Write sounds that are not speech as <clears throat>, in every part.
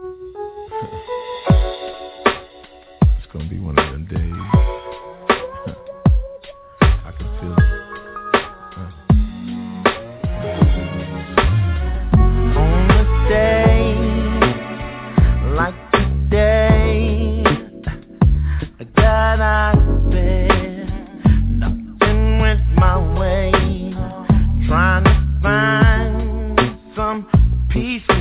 It's gonna be one of them days. I can feel it. on a day like today. I nothing went my way, trying to find some peace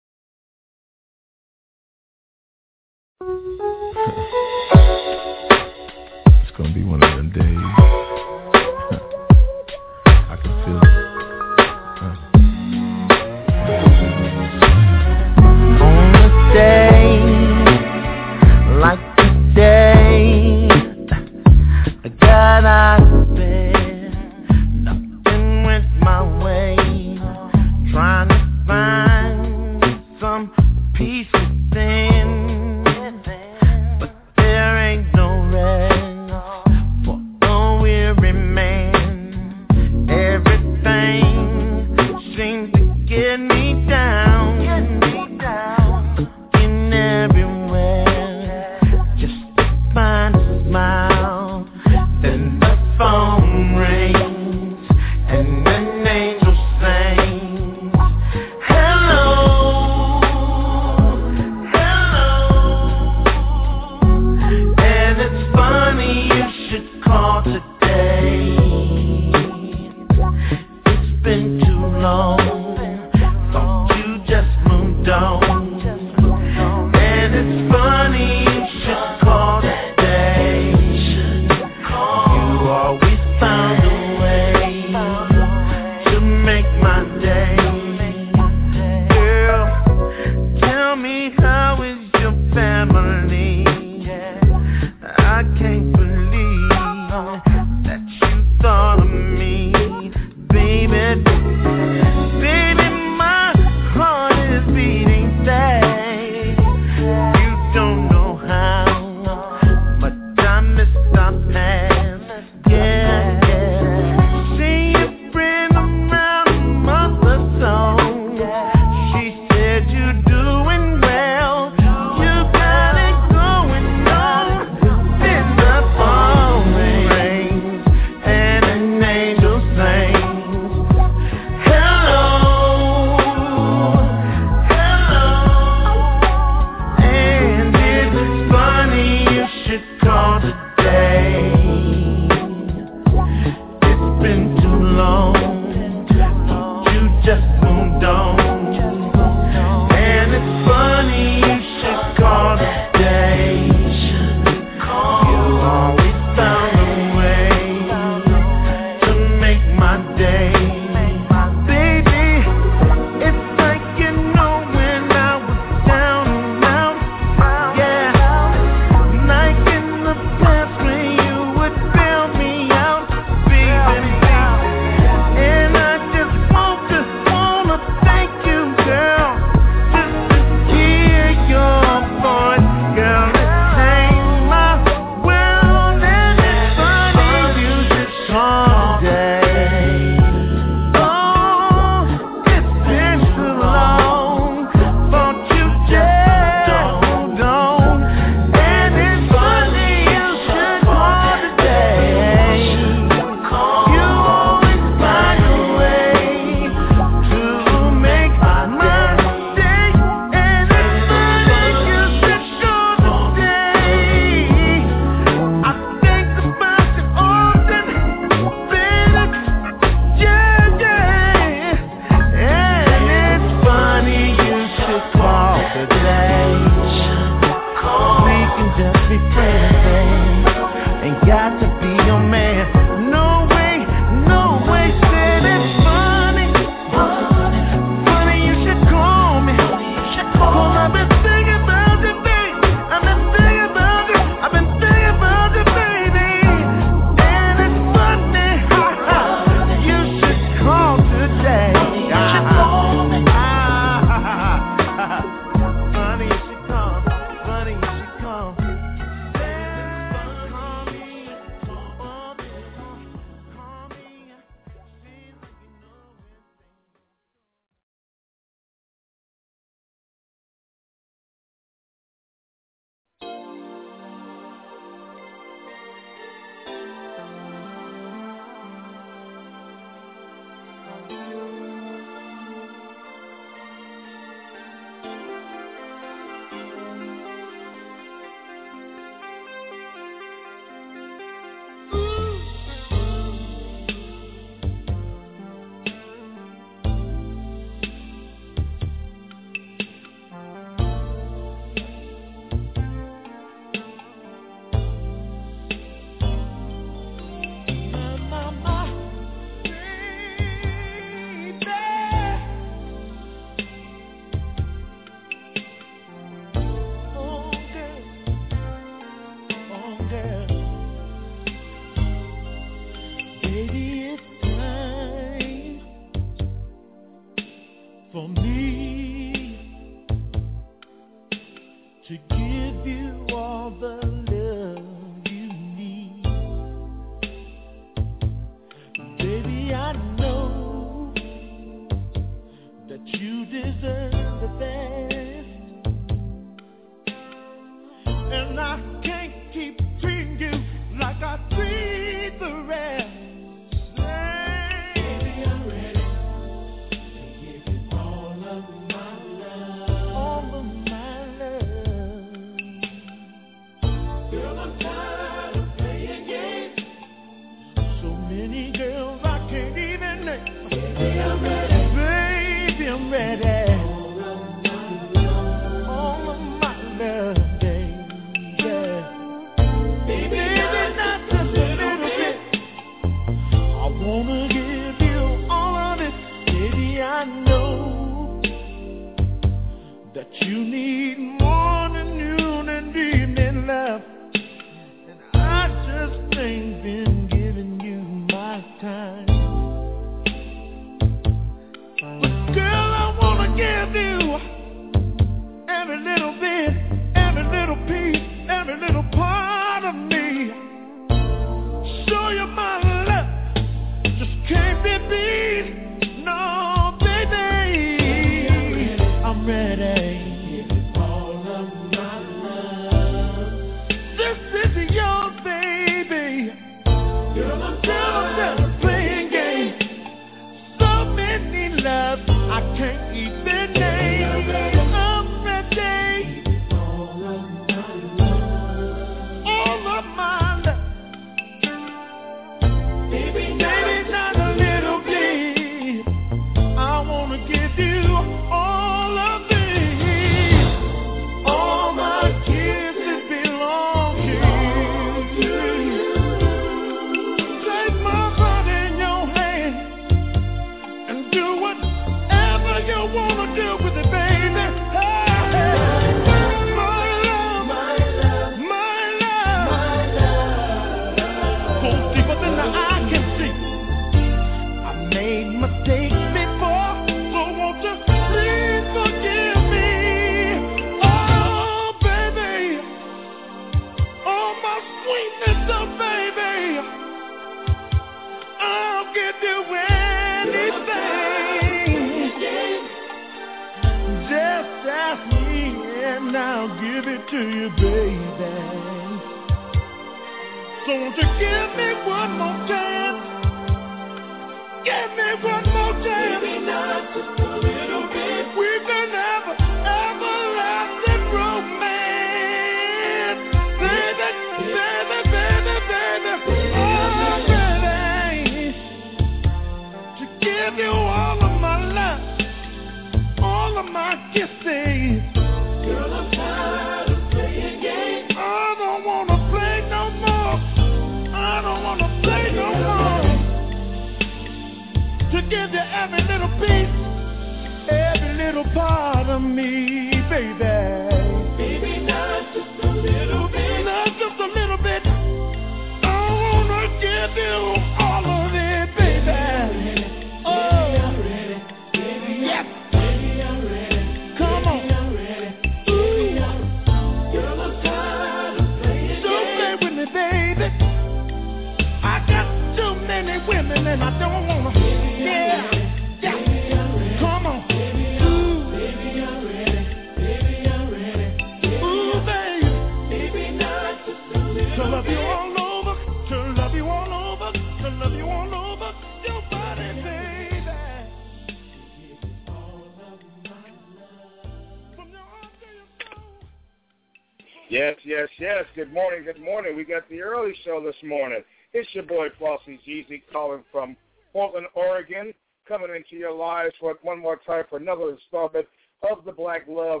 calling from Portland, Oregon, coming into your lives for one more time for another installment of the Black Love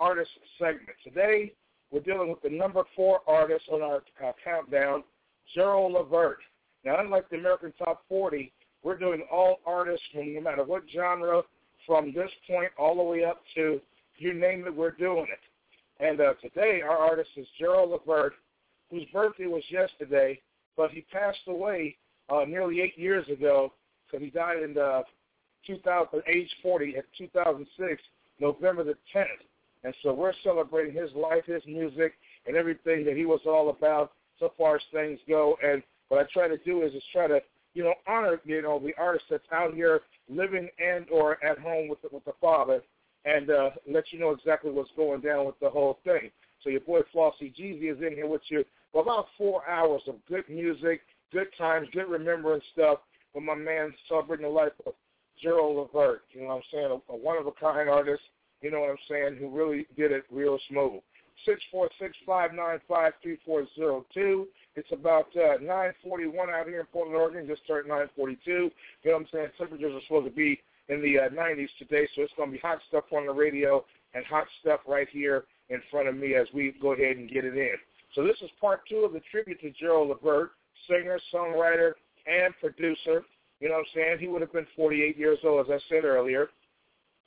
Artist segment. Today, we're dealing with the number four artist on our, countdown, Gerald Levert. Now, unlike the American Top 40, we're doing all artists from no matter what genre, from this point all the way up to you name it, we're doing it. And uh, today, our artist is Gerald Levert, whose birthday was yesterday, but he passed away uh, nearly eight years ago so he died in uh, the 2000, age 40 at 2006, November the 10th. And so we're celebrating his life, his music, and everything that he was all about so far as things go. And what I try to do is just try to, you know, honor, you know, the artist that's out here living and or at home with the, with the father and uh, let you know exactly what's going down with the whole thing. So your boy Flossie Jeezy is in here with you for about four hours of good music good times, good remembrance stuff with my man celebrating the life of Gerald Levert. You know what I'm saying? A, a one of a kind artist. You know what I'm saying? Who really did it real smooth. Six four six five nine five three four zero two. It's about uh, 9:41 out here in Portland, Oregon. Just started 9:42. You know what I'm saying? Temperatures are supposed to be in the uh, 90s today, so it's going to be hot stuff on the radio and hot stuff right here in front of me as we go ahead and get it in. So this is part two of the tribute to Gerald Levert, singer, songwriter, and producer. You know what I'm saying? He would have been 48 years old, as I said earlier.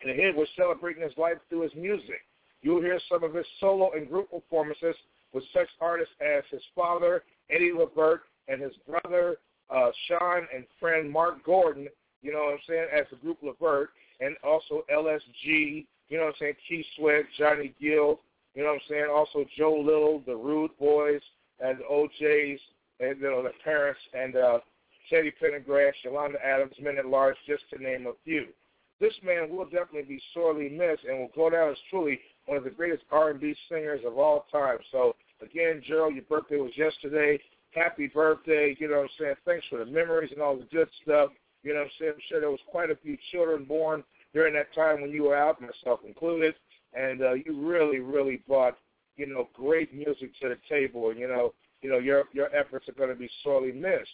And here we're celebrating his life through his music. You'll hear some of his solo and group performances with such artists as his father, Eddie Levert, and his brother, uh, Sean, and friend Marc Gordon, you know what I'm saying, as the group Levert, and also LSG, you know what I'm saying, Keith Sweat, Johnny Gill, you know what I'm saying, also Joe Little, the Rude Boys, and the O'Jays, and you know, the parents, and uh, Teddy Pendergrass, Yolanda Adams, Men at Large, just to name a few. This man will definitely be sorely missed and will go down as truly one of the greatest R&B singers of all time. So, again, Gerald, your birthday was yesterday. Happy birthday. You know what I'm saying? Thanks for the memories and all the good stuff. You know what I'm saying? I'm sure there was quite a few children born during that time when you were out, myself included. And uh, you really, really brought, you know, great music to the table. You know, you know, your your efforts are going to be sorely missed.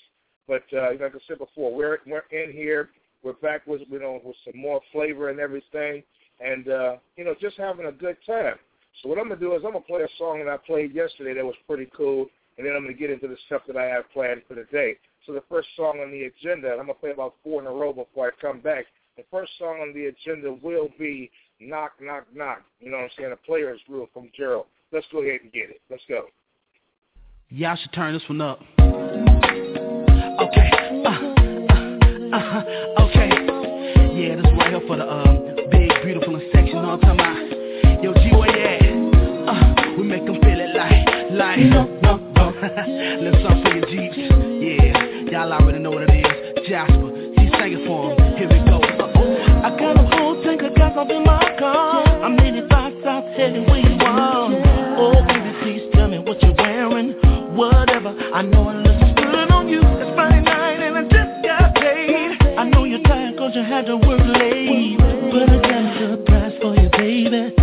But uh, like I said before, we're we're in here. We're back with you know with some more flavor and everything, and uh, you know just having a good time. So what I'm gonna do is I'm gonna play a song that I played yesterday that was pretty cool, and then I'm gonna get into the stuff that I have planned for the day. So the first song on the agenda, and I'm gonna play about four in a row before I come back. The first song on the agenda will be "Knock Knock Knock." You know what I'm saying? A player's rule from Gerald. Let's go ahead and get it. Let's go. Y'all should turn this one up. Okay. Uh, uh, uh, okay. Yeah, this right here for the um, big, beautiful, and sexy. You know what I'm talking about? Yo, G, where you at? Uh, we make them feel it like, like, no, no, no. <laughs> Let's song for your Jeeps. Yeah, y'all already know what it is. Jasper, he's singing for him. Here we go. Uh, I got a whole tank of gas up in my car. I'm 85 South heading where you are. Oh, baby, I know it looks good on you. It's Friday night and I just got paid. I know you're tired cause you had to work late. But I got a surprise for you, baby.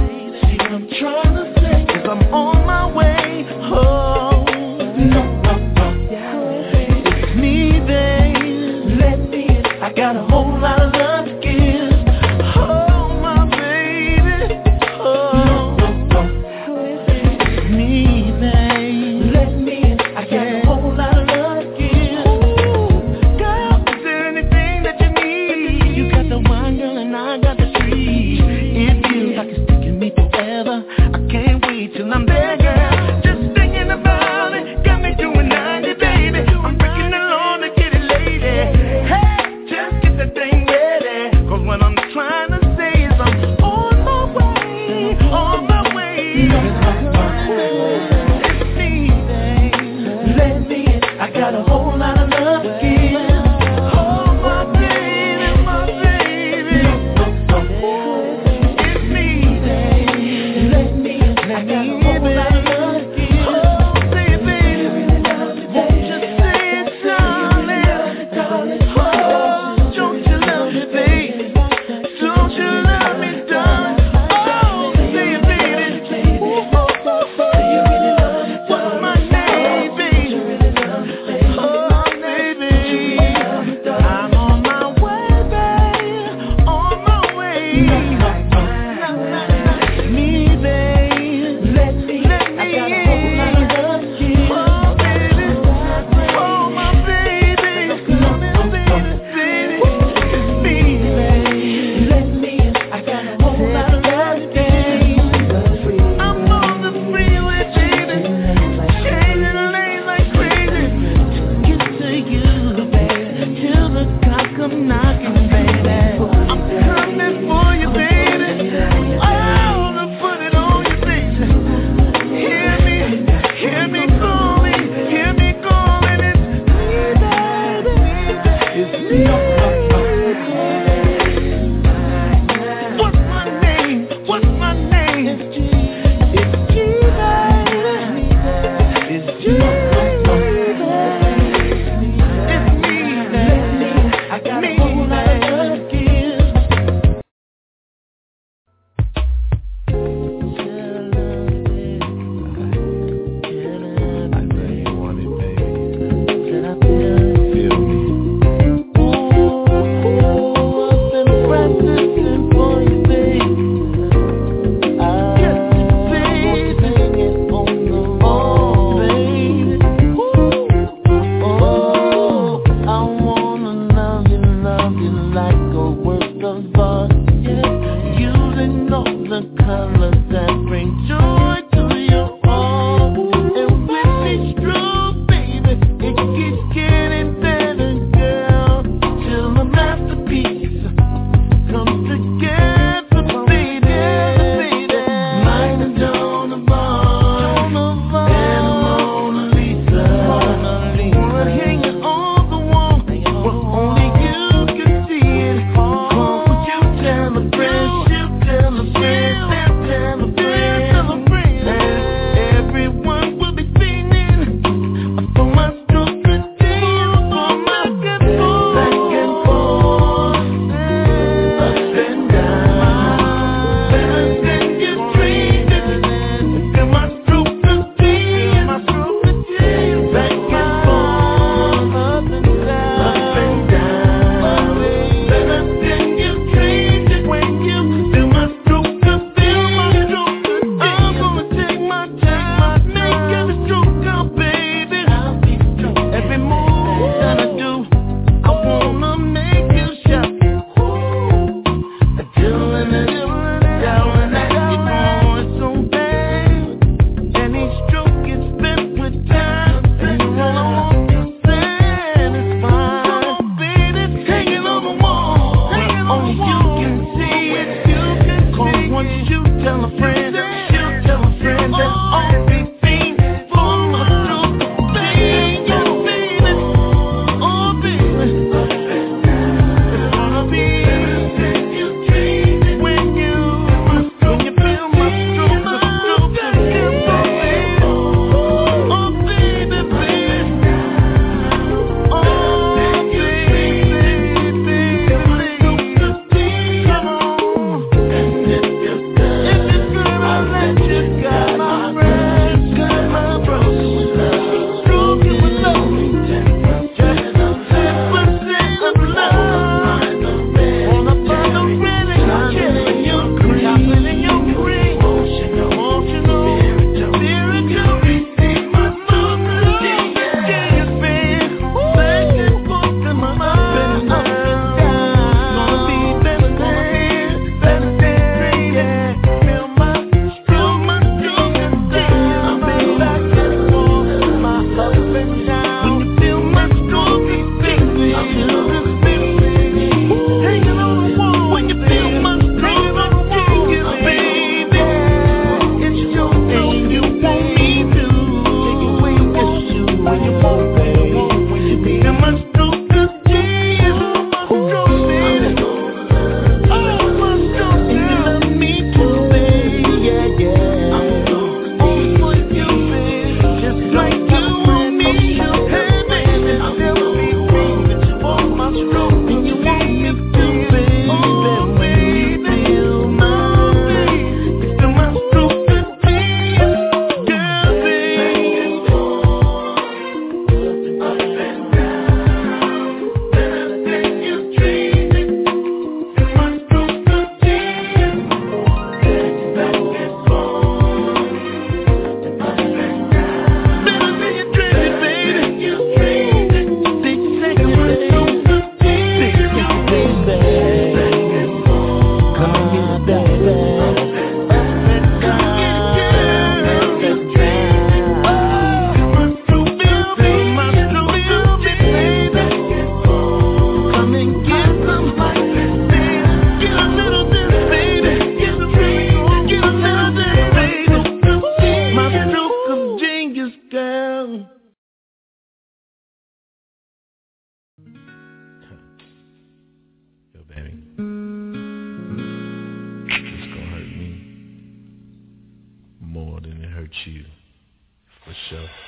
Oh yeah.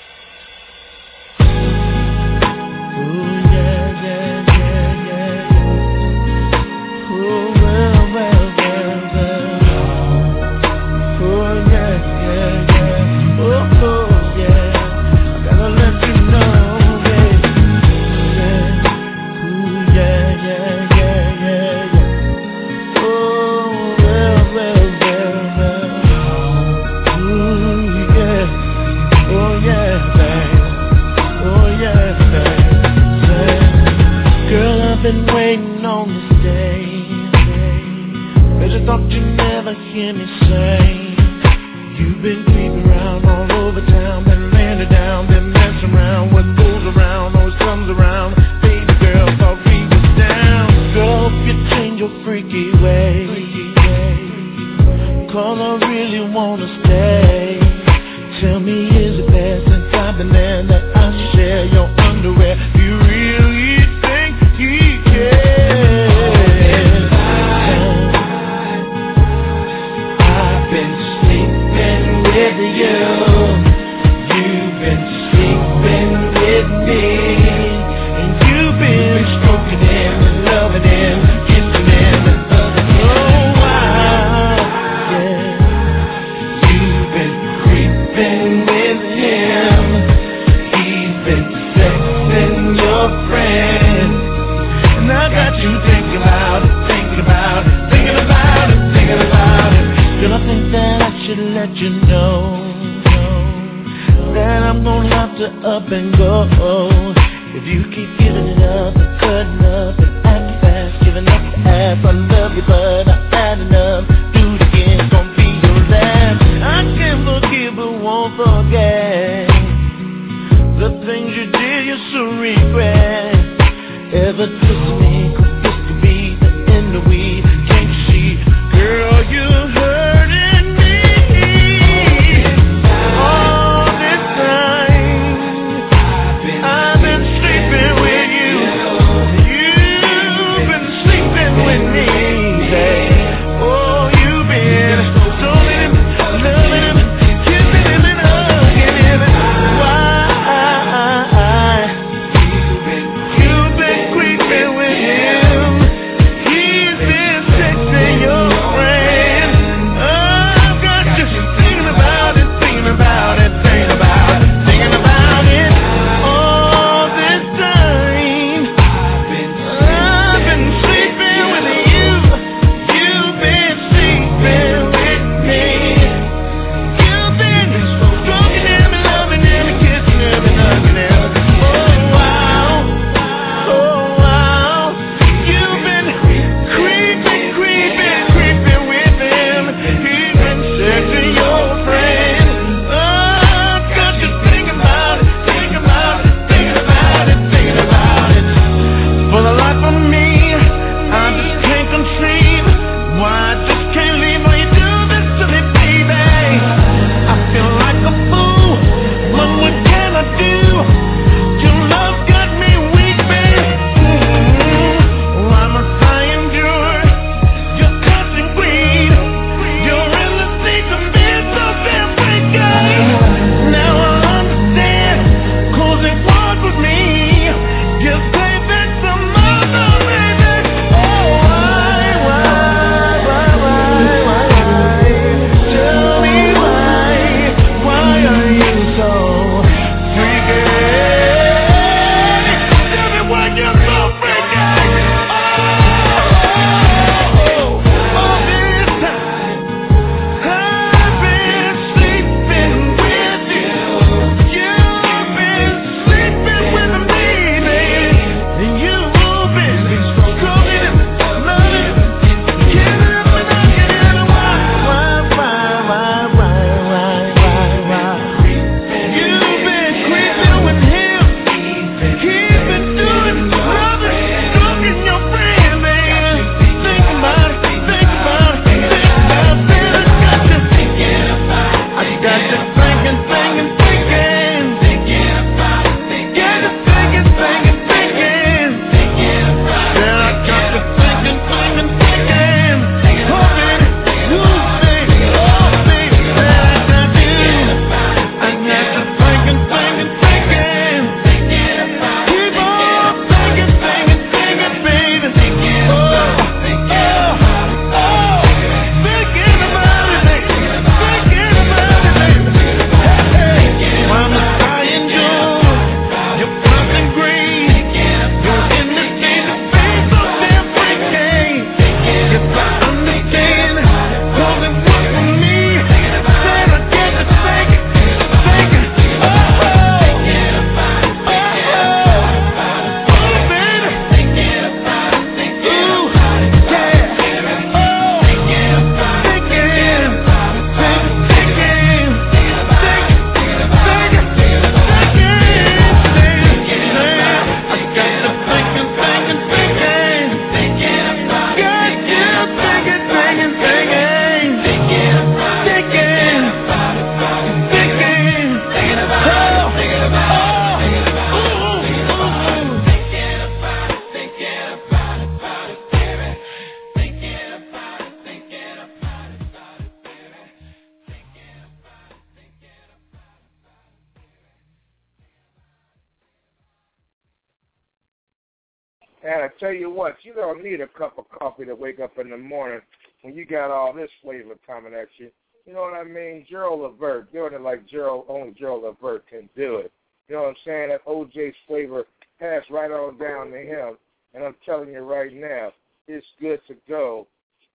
You. You know what I mean? Gerald Levert doing it like Gerald only Gerald Levert can do it. You know what I'm saying? That O'Jays flavor passed right on down to him. And I'm telling you right now, it's good to go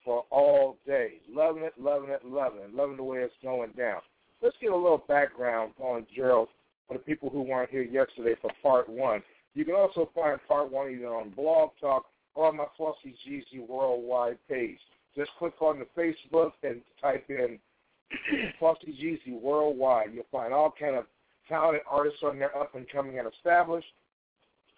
for all day. Loving it, loving it, loving it, loving the way it's going down. Let's get a little background on Gerald for the people who weren't here yesterday for part one. You can also find part one either on Blog Talk or on my Flossy GZ Worldwide page. Just click on the Facebook and type in <clears throat> Flossy GZ Worldwide. You'll find all kind of talented artists on there, up and coming and established.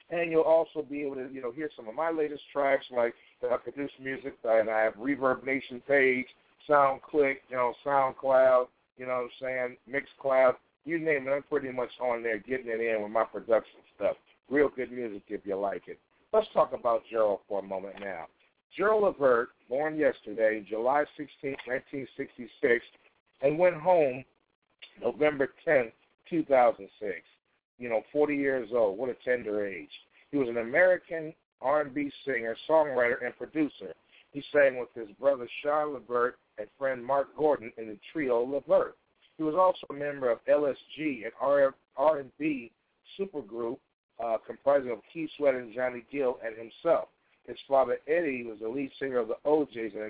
And you'll also be able to, you know, hear some of my latest tracks, like I produce music, and I have ReverbNation page, SoundClick, you know, SoundCloud, you know what I'm saying, Mixcloud, you name it, I'm pretty much on there getting it in with my production stuff. Real good music if you like it. Let's talk about Gerald for a moment now. Gerald Levert, born yesterday, July 16, 1966, and went home November 10, 2006. You know, 40 years old. What a tender age. He was an American R&B singer, songwriter, and producer. He sang with his brother Sean Levert and friend Marc Gordon in the trio Levert. He was also a member of LSG, an R&B supergroup uh, comprising of Keith Sweat and Johnny Gill and himself. His father Eddie was the lead singer of the O'Jays in the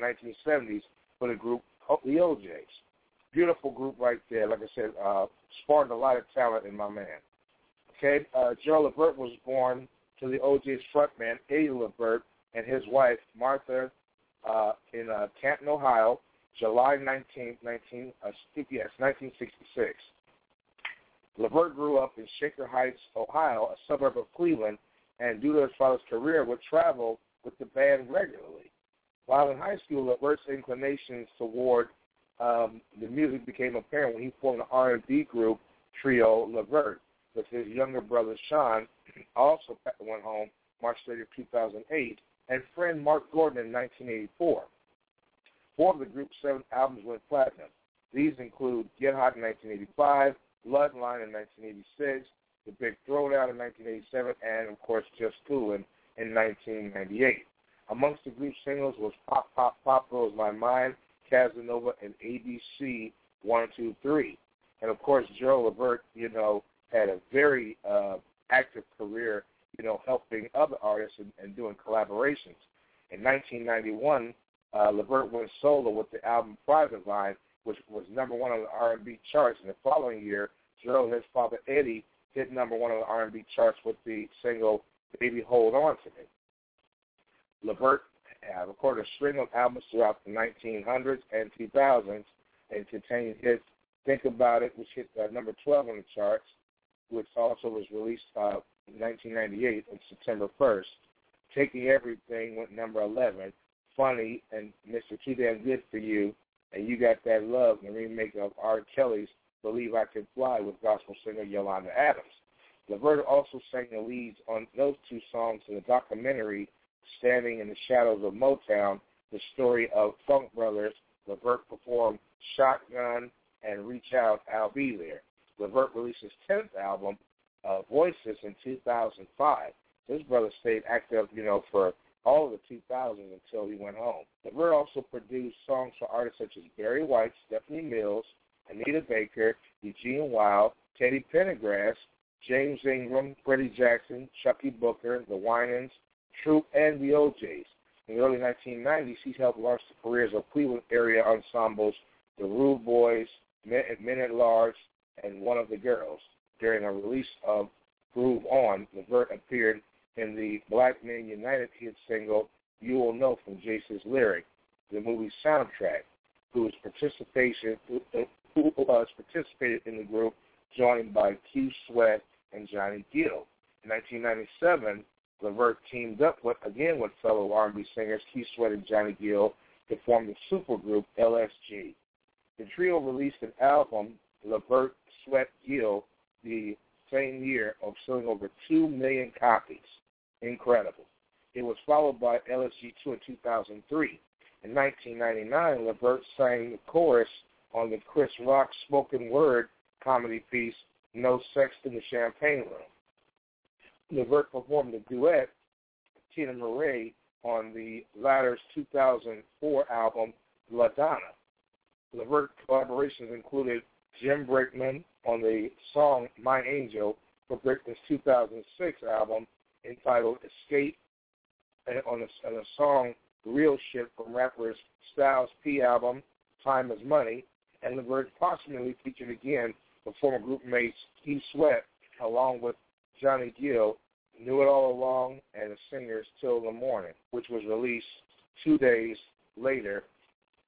1970s for the group the O'Jays. Beautiful group right there. Like I said, uh, spawned a lot of talent in my man. Okay, uh, Joe Levert was born to the O'Jays frontman Eddie Levert and his wife Martha uh, in uh, Canton, Ohio, July 19, 19 uh, yes, 1966. Levert grew up in Shaker Heights, Ohio, a suburb of Cleveland, and due to his father's career, would travel with the band regularly. While in high school, Levert's inclinations toward um, the music became apparent when he formed the R&B group trio Levert with his younger brother Sean, <clears throat> also went home March 30, 2008, and friend Marc Gordon in 1984. Four of the group's seven albums went platinum. These include Get Hot in 1985, Bloodline in 1986, The Big Throwdown in 1987, and of course Just Coolin' in 1998. Amongst the group's singles was Pop Pop Pop Blows My Mind, Casanova, and ABC 123. And of course, Joe Levert, you know, had a very uh, active career, you know, helping other artists and, and doing collaborations. In 1991, uh, Levert went solo with the album Private Line, which was number one on the R&B charts. And the following year, Joe and his father Eddie hit number one on the R&B charts with the single "Baby Hold On to Me." Levert uh, recorded a string of albums throughout the 1900s and 2000s, and contained hits "Think About It," which hit uh, number 12 on the charts, which also was released uh, in 1998 on September 1st. Taking Everything went number 11. Funny and Mr. Too Damn Good for You, and You Got That Love, the remake of R. Kelly's Believe I Can Fly with gospel singer Yolanda Adams. Levert also sang the leads on those two songs in the documentary Standing in the Shadows of Motown, the story of Funk Brothers. Levert performed Shotgun and Reach Out, I'll Be There. Levert released his 10th album, uh, Voices, in 2005. His brother stayed active, you know, for all of the 2000s until he went home. Levert also produced songs for artists such as Barry White, Stephanie Mills, Anita Baker, Eugene Wilde, Teddy Pendergrass, James Ingram, Freddie Jackson, Chuckii Booker, The Winans, Troop, and the O'Jays. In the early 1990s, he helped launch the careers of Cleveland area ensembles, the Rude Boys, Men, at Large, and One of the Girls. During a release of Groove On, Levert appeared in the Black Men United hit single You Will Know from Jason's Lyric, the movie soundtrack, whose participation who has participated in the group, joined by Keith Sweat and Johnny Gill. In 1997, Levert teamed up with again with fellow R&B singers Keith Sweat and Johnny Gill to form the supergroup LSG. The trio released an album, Levert Sweat Gill, the same year of selling over 2 million copies. Incredible. It was followed by LSG 2 in 2003. In 1999, Levert sang the chorus on the Chris Rock spoken word comedy piece, No Sex in the Champagne Room. Levert performed a duet, "Teena Marie on the latter's 2004 album La Doña. Levert collaborations included Jim Brickman on the song My Angel for Brickman's 2006 album entitled Escape, and on a, on a song Real Shit from rappers Styles P album Time is Money, and Levert possibly featured again with former group mates Keith Sweat along with Johnny Gill, Knew It All Along, and the singers Till the Morning, which was released two days later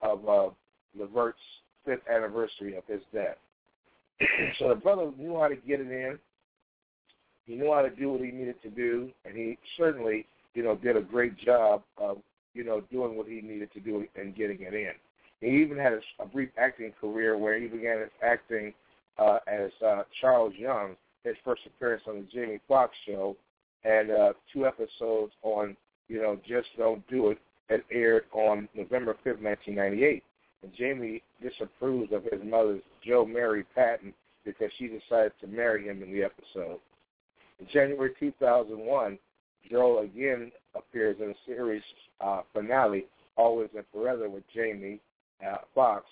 of uh, Levert's fifth anniversary of his death. <clears throat> so the brother knew how to get it in. He knew how to do what he needed to do, and he certainly, you know, did a great job of, you know, doing what he needed to do and getting it in. He even had a, a brief acting career where he began his acting uh, as uh, Charles Young, his first appearance on the Jamie Foxx show, and uh, two episodes on, you know, Just Don't Do It that aired on November 5th, 1998. And Jamie disapproved of his mother's Jo Mary Patton because she decided to marry him in the episode. In January 2001, Joel again appears in a series uh, finale, Always and Forever, with Jamie uh, Foxx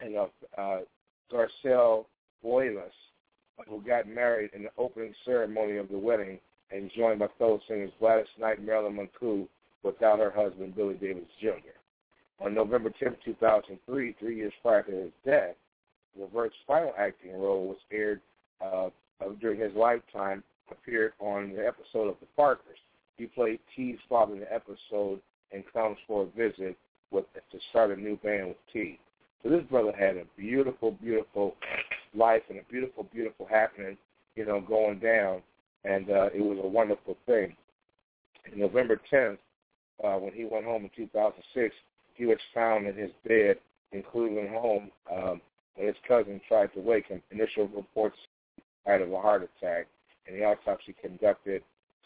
and uh, uh, Garcelle Beauvais, who got married in the opening ceremony of the wedding and joined by fellow singers Gladys Knight and Marilyn McCoo without her husband, Billy Davis Jr. On November 10, 2003, three years prior to his death, Levert's final acting role was aired uh, during his lifetime, appeared on the episode of The Parkers. He played T's father in the episode and comes for a visit with to start a new band with T. So this brother had a beautiful, beautiful life and a beautiful, beautiful happening, you know, going down, and uh, it was a wonderful thing. In November 10th, uh, when he went home in 2006, he was found in his bed in Cleveland home um, when his cousin tried to wake him. Initial reports died of a heart attack, and the autopsy conducted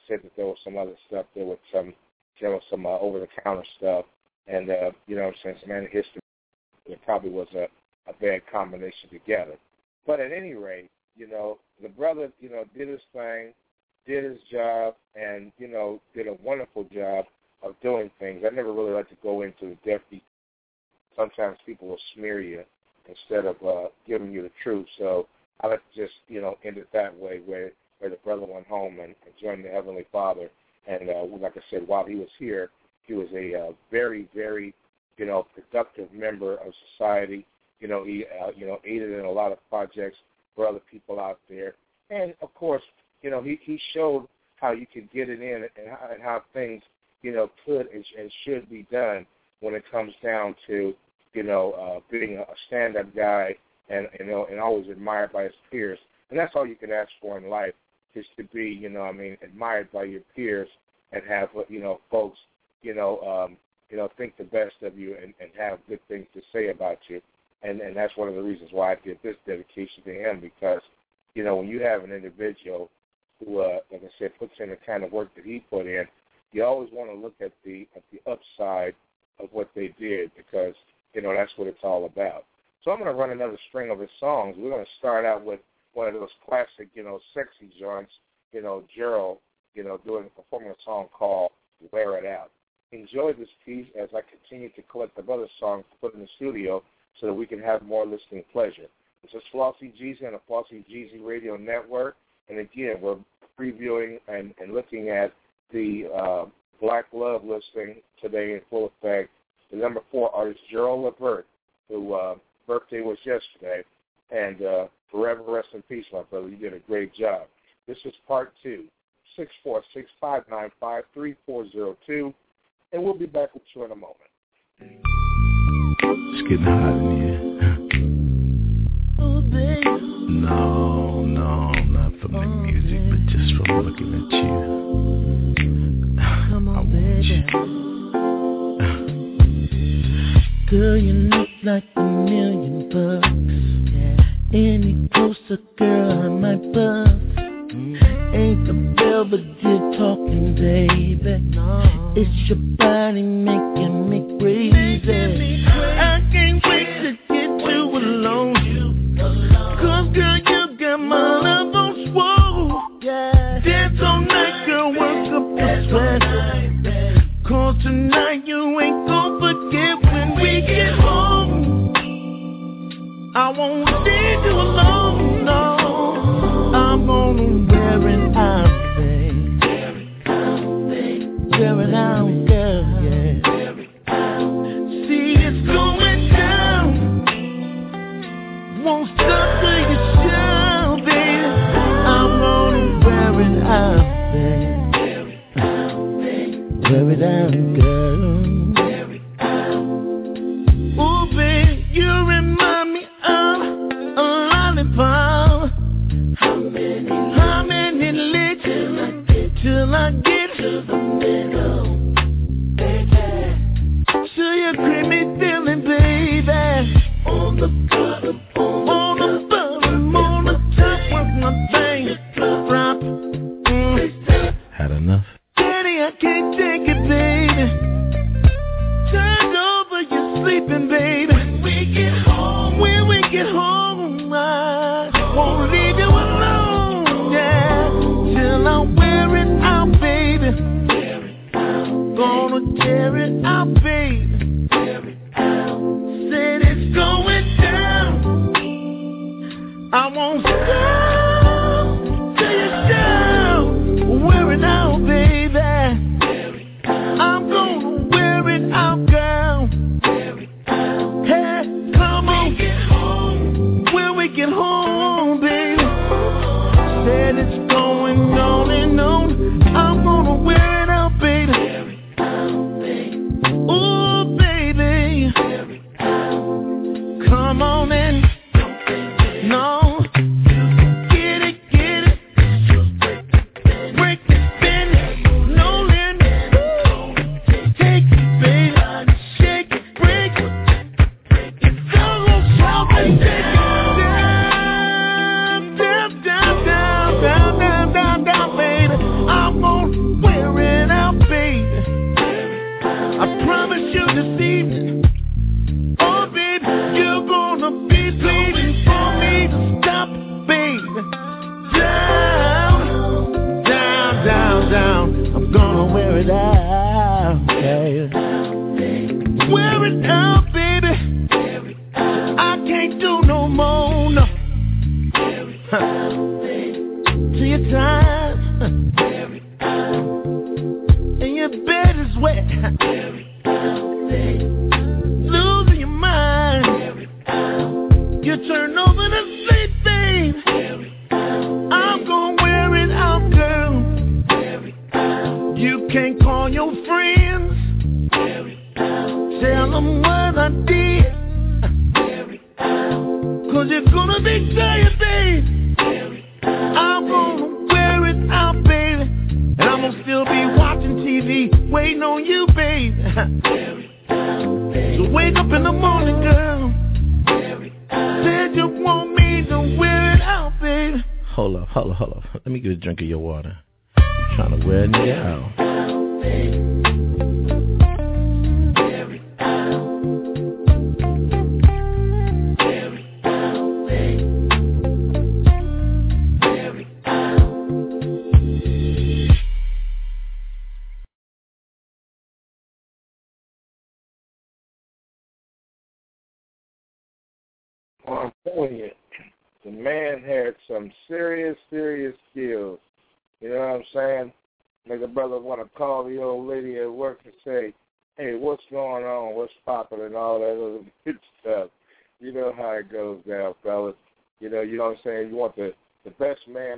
said that there was some other stuff. There was some, there was some uh, over-the-counter stuff, and uh, you know, since man history, it probably was a, a bad combination together. But at any rate, you know, the brother, you know, did his thing, did his job, and you know, did a wonderful job of doing things. I never really like to go into the depth. Sometimes people will smear you instead of uh, giving you the truth. So I like to just, you know, end it that way, where where the brother went home and, and joined the Heavenly Father. And uh, like I said, while he was here, he was a uh, very, very, you know, productive member of society. You know, he, uh, you know, aided in a lot of projects for other people out there. And of course, you know, he he showed how you could get it in and how, and how things you know, could and, and should be done when it comes down to, you know, uh, being a stand-up guy and you know, and always admired by his peers. And that's all you can ask for in life is to be, you know, I mean, admired by your peers and have, you know, folks, you know, um, you know, think the best of you and, and have good things to say about you. And and that's one of the reasons why I did this dedication to him because, you know, when you have an individual who, uh, like I said, puts in the kind of work that he put in, you always want to look at the at the upside of what they did because you know that's what it's all about. So I'm going to run another string of his songs. We're going to start out with one of those classic, you know, sexy joints. You know, Gerald, you know, doing performing a song called "Wear It Out." Enjoy this piece as I continue to collect the other songs to put in the studio so that we can have more listening pleasure. This is Flossie Jeezy on the Flossie Jeezy Radio Network, and again, we're previewing and, and looking at the uh, Black Love listing today in full effect. The number four artist, Gerald Levert, who uh, birthday was yesterday, and uh, forever rest in peace, my brother. You did a great job. This is part two, six four six five nine five three four zero two, and we'll be back with you in a moment. It's getting hot in here. Oh, no, no, not from oh, the music, but just from looking at you. Come on, baby. Girl, you look like a million bucks. Yeah. Any closer, girl, I might bust. Mm-hmm. Ain't the Belvedere talking, baby. No. It's your body making me crazy. Making me crazy. I can't wait to get you alone. alone. Cause girl, you got my love on swole. Yeah. Dance all night, girl, work up the sweat. Cause tonight you ain't gon' forget when we get home. I won't leave you alone current time.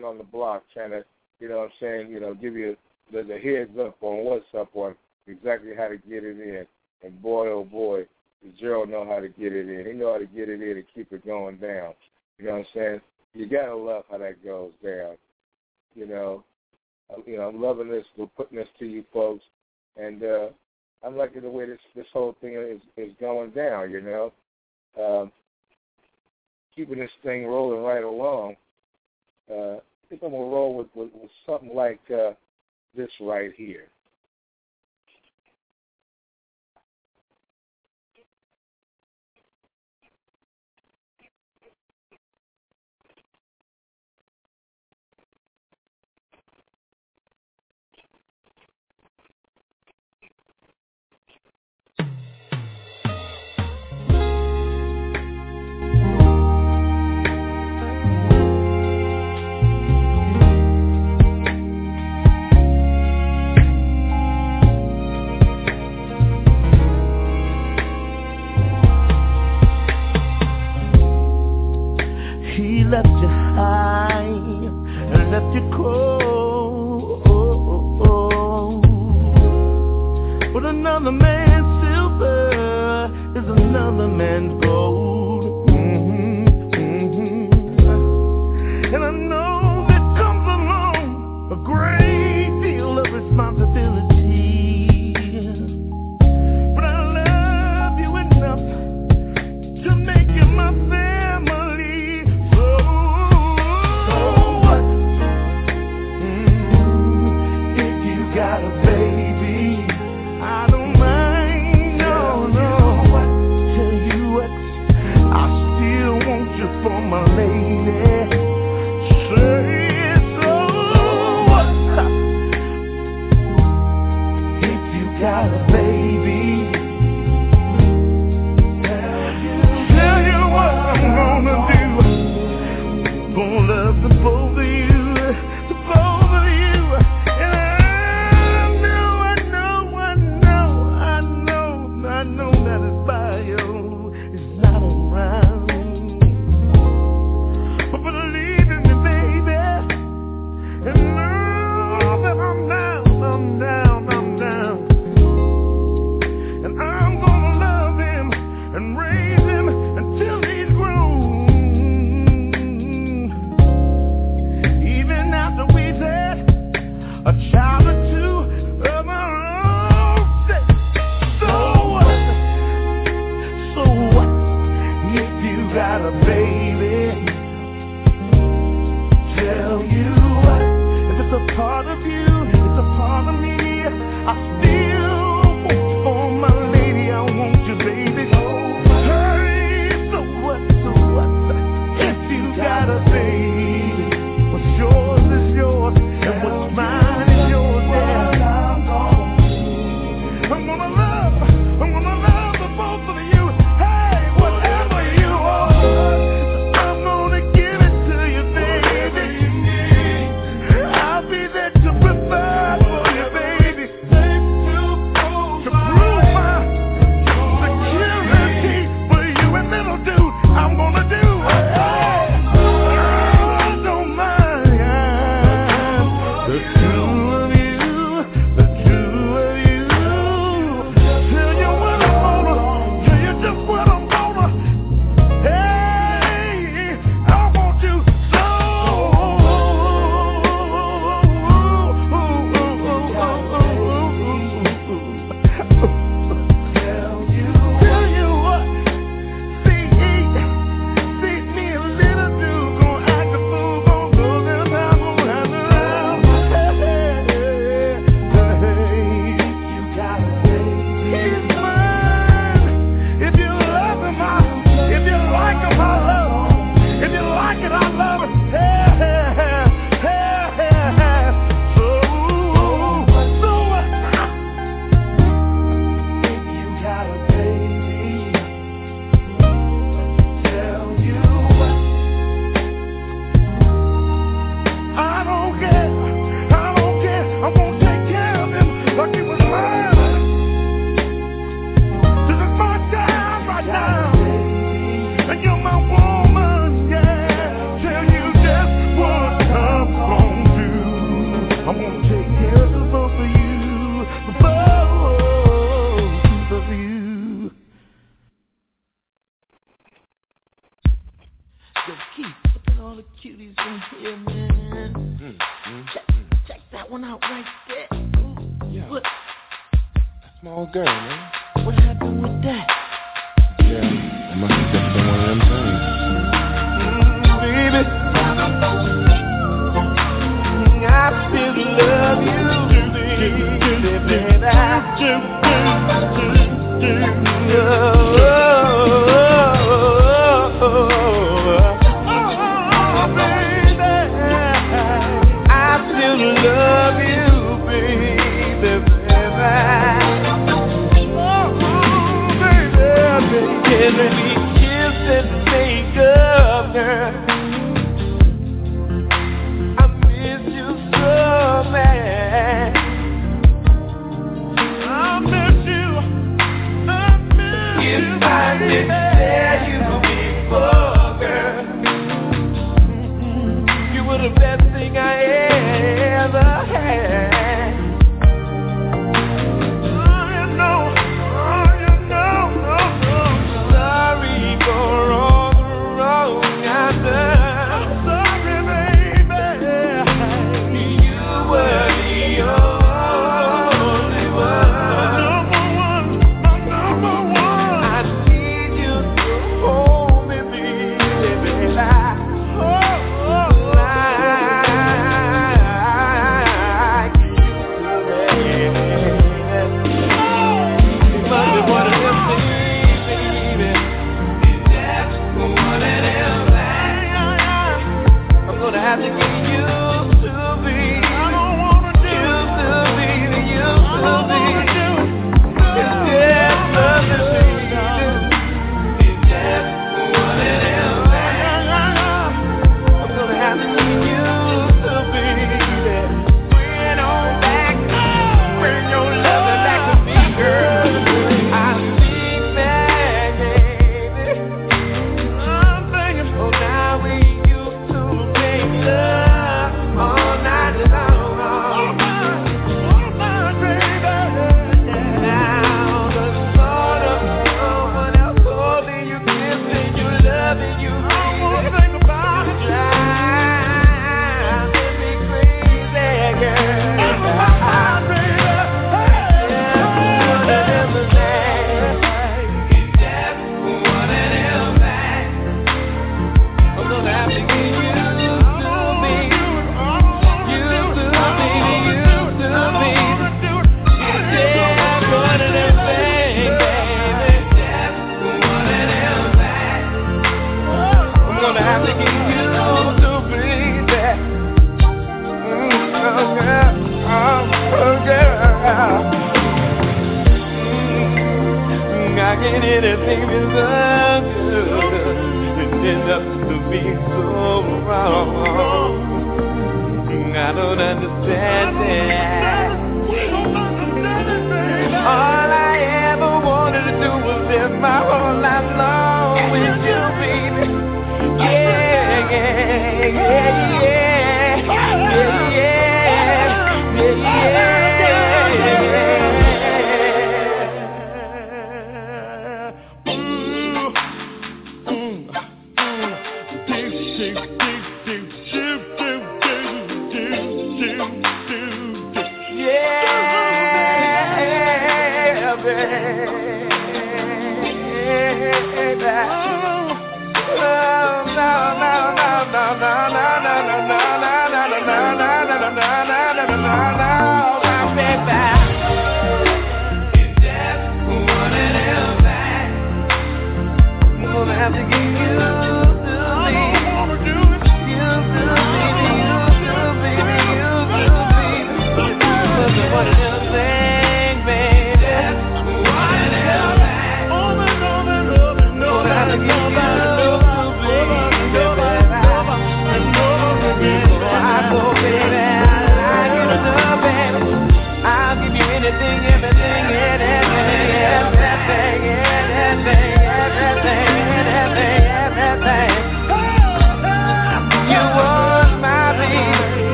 man on the block trying to, you know what I'm saying, you know, give you the, the heads up on what's up on exactly how to get it in. And boy, oh boy, does Gerald know how to get it in. He know how to get it in and keep it going down. You know what I'm saying? You gotta love how that goes down. You know, you know, I'm loving this. We're putting this to you folks, and uh, I'm liking the way this this whole thing is is going down. You know, um, keeping this thing rolling right along. Uh, think I'm gonna roll with with, with something like uh, this right here. left you high and left you cold. But another man's silver is another man's gold.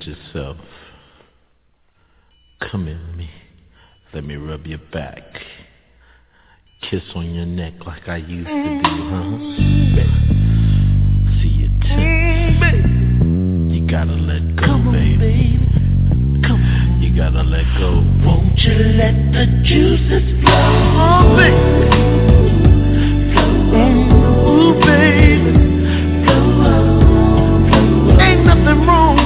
spiritual come in me. Let me rub your back. Kiss on your neck like I used to do, huh? Baby. See you too. You gotta let go, Come on, baby. baby. You gotta let go. Won't you let the juices flow? Oh, baby. Flow. Ooh, baby.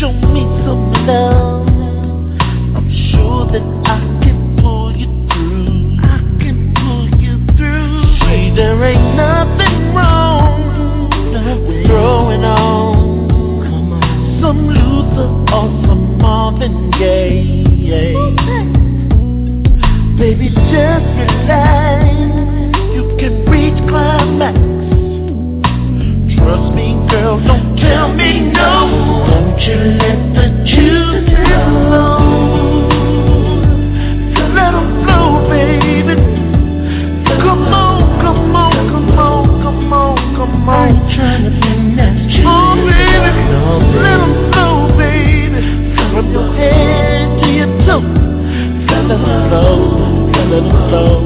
show me some love. I'm sure that I can pull you through. I can pull you through. Say there ain't nothing wrong with growing on. Come on. Some Luther or some Marvin Gaye. Baby, just relax. You can reach climax. Trust me, girl, don't flow, let it flow.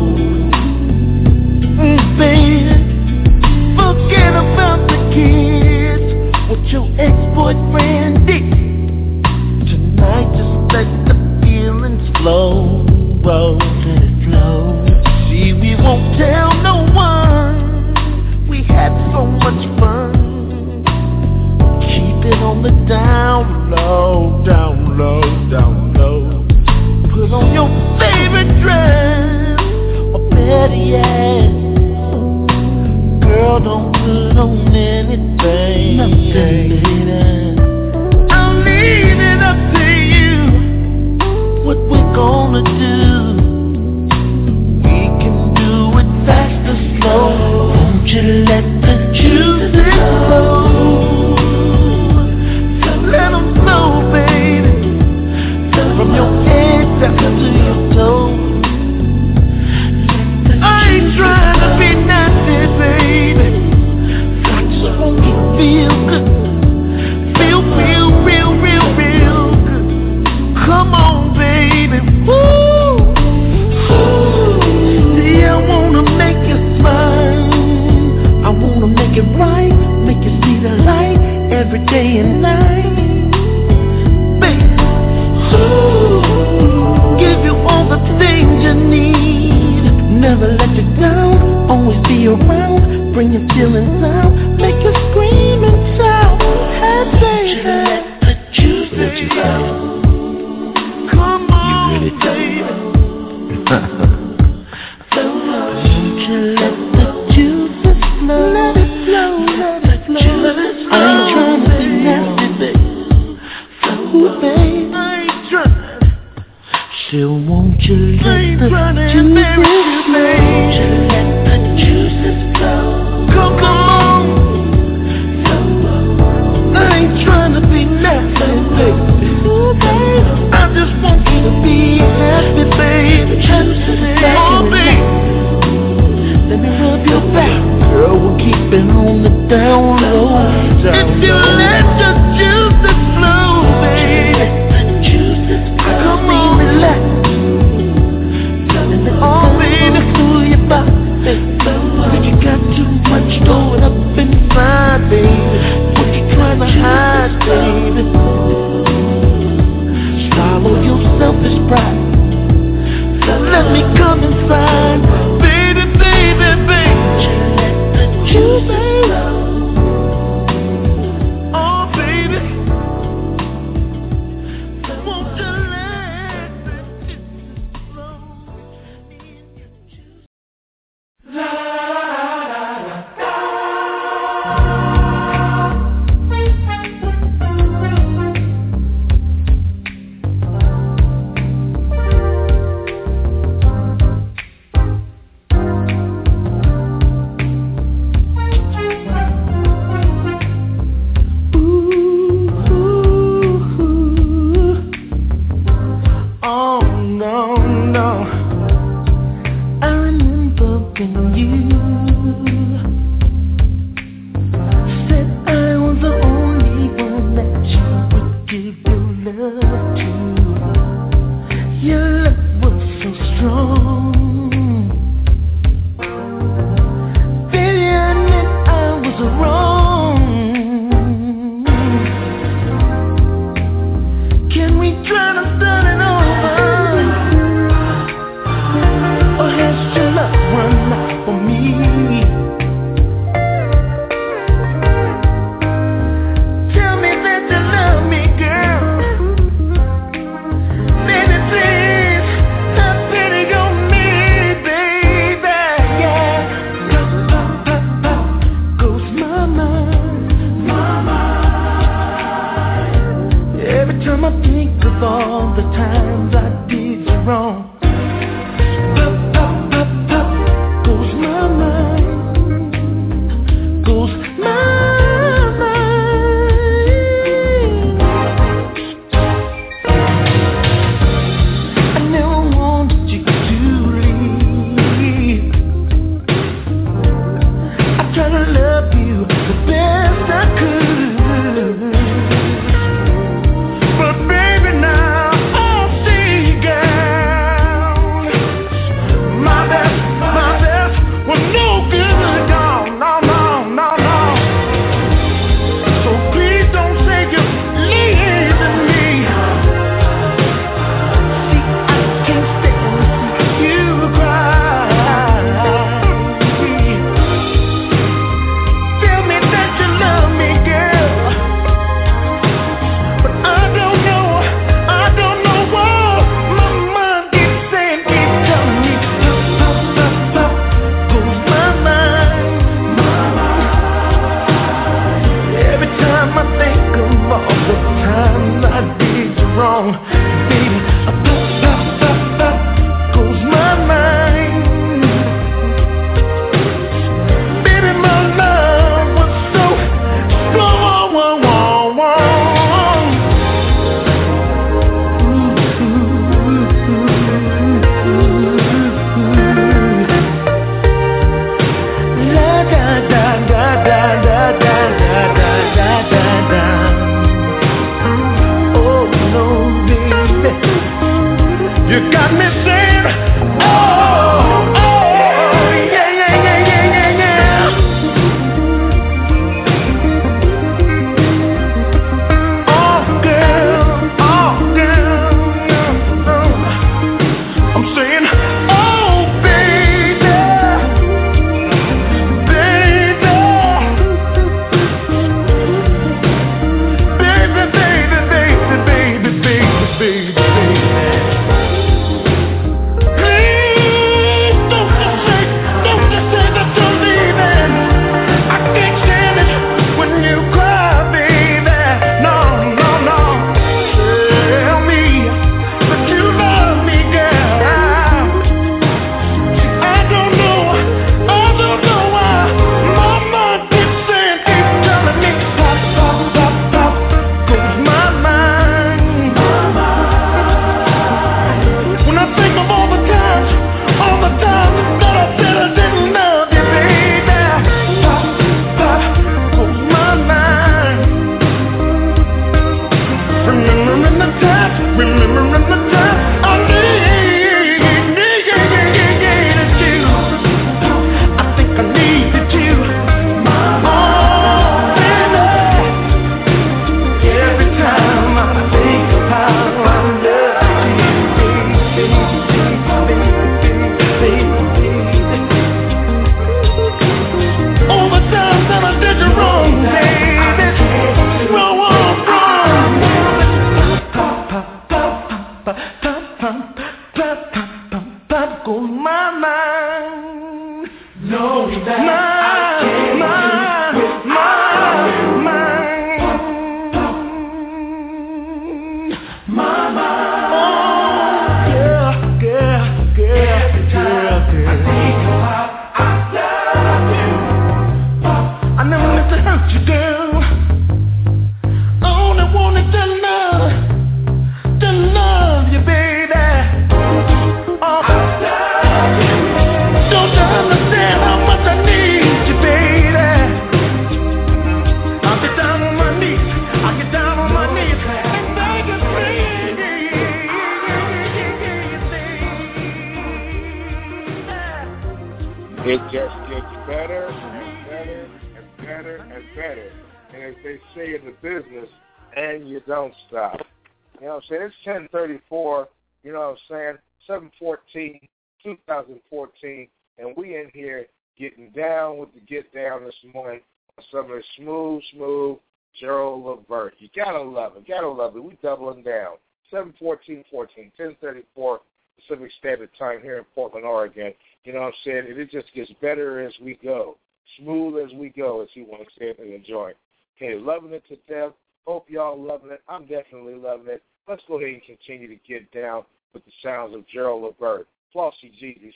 Doubling down. 714, 14, 1034 Pacific Standard Time here in Portland, Oregon. You know what I'm saying? And It just gets better as we go. Smooth as we go, as you want to say it and enjoy. Okay, loving it to death. Hope y'all loving it. I'm definitely loving it. Let's go ahead and continue to get down with the sounds of Gerald Levert. Flossie Jeezy,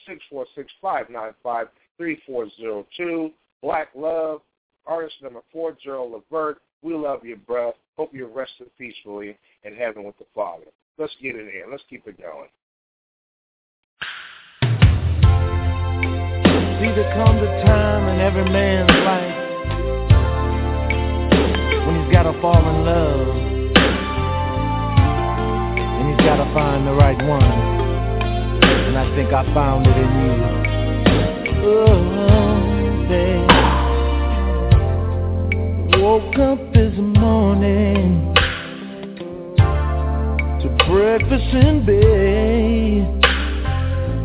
646-595-3402. Black Love, artist number four, Gerald Levert. We love you, bruh. Hope you're resting peacefully in heaven with the Father. Let's get it in. Let's keep it going. See, there comes a time in every man's life when he's got to fall in love and he's gotta find the right one. And I think I found it in you. Oh, babe. Woke up this morning to breakfast in bed.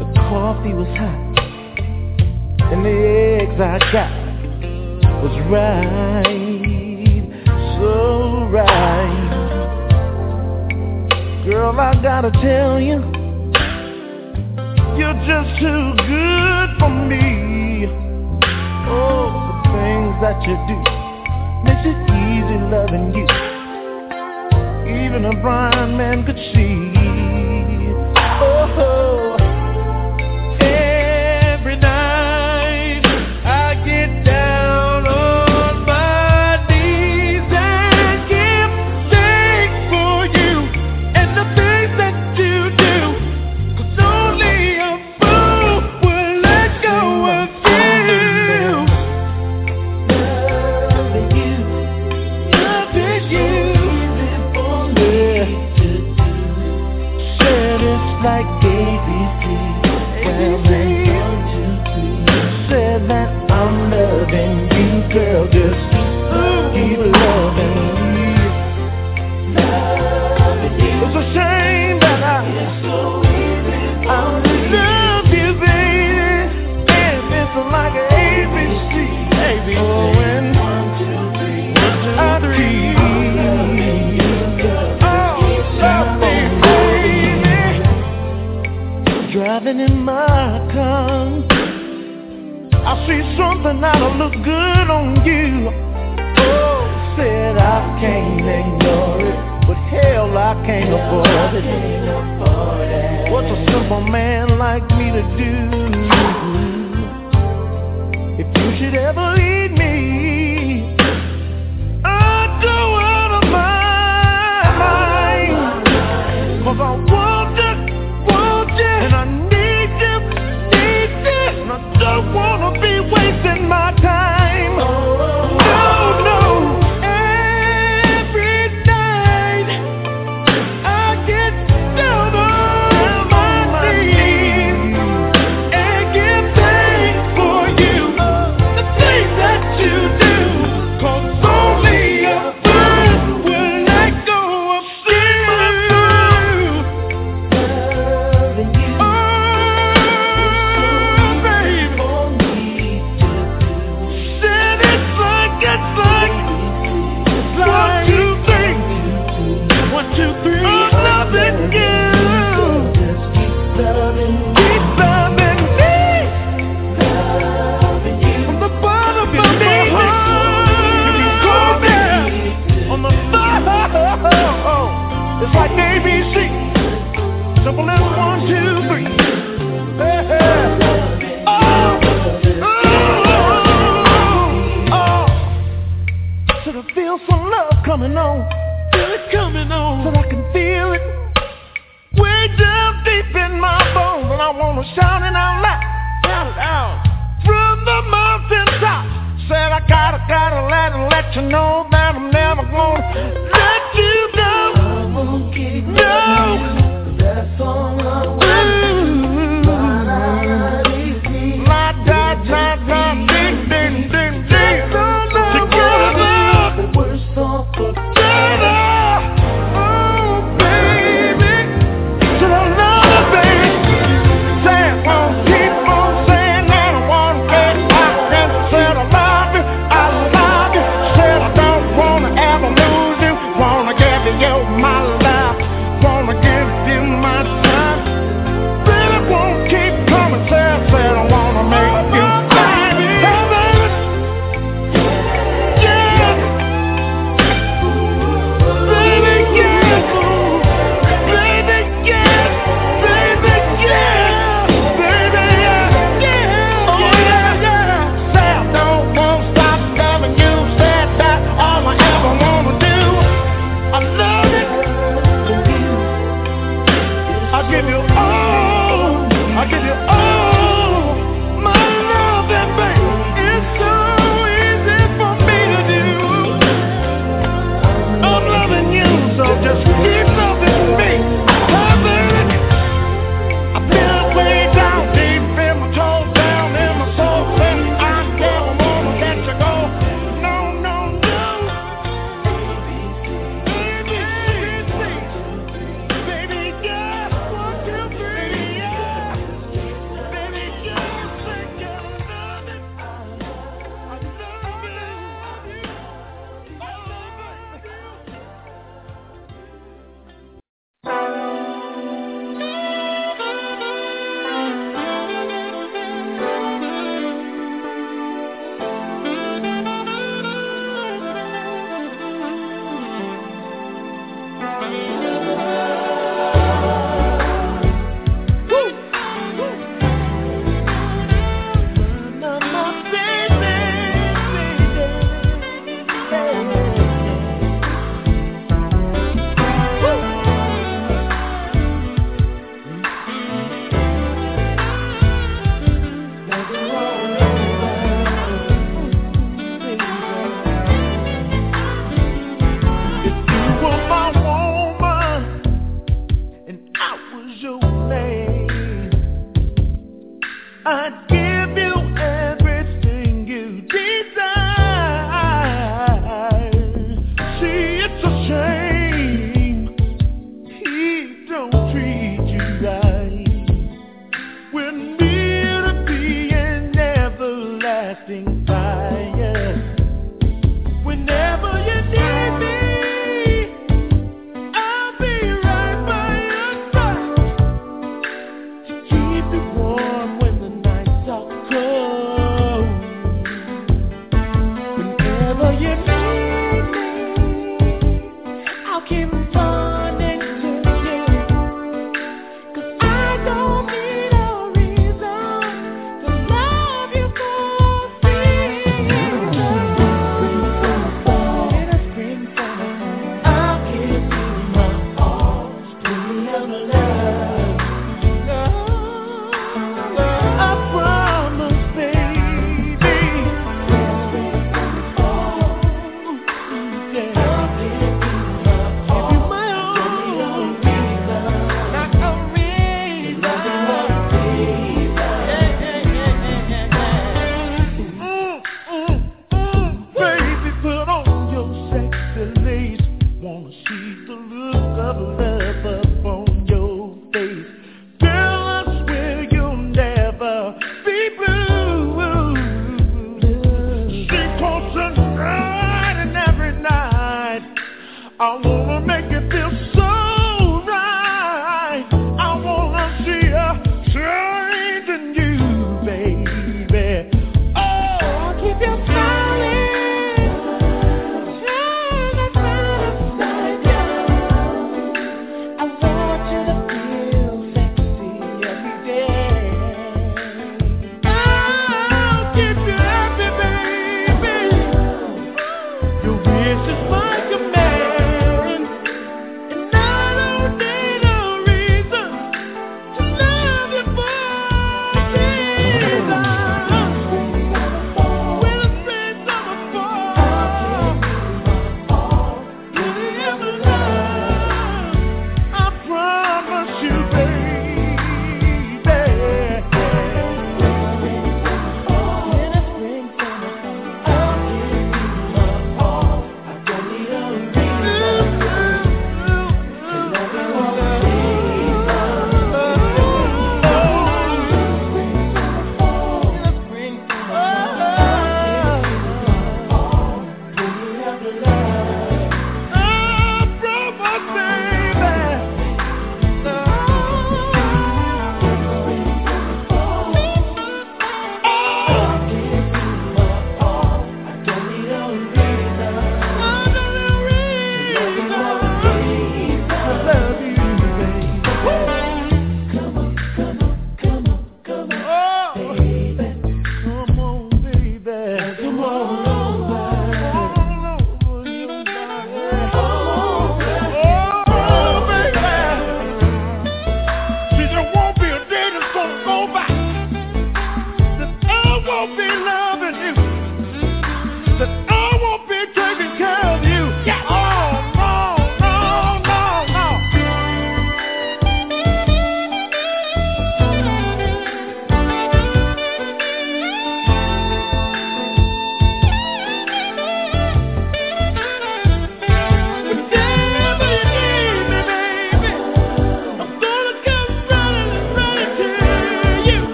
The coffee was hot, and the eggs I got was right, so right. Girl, I gotta tell you, you're just too good for me. Oh, the things that you do makes it easy loving you. Even a blind man could see.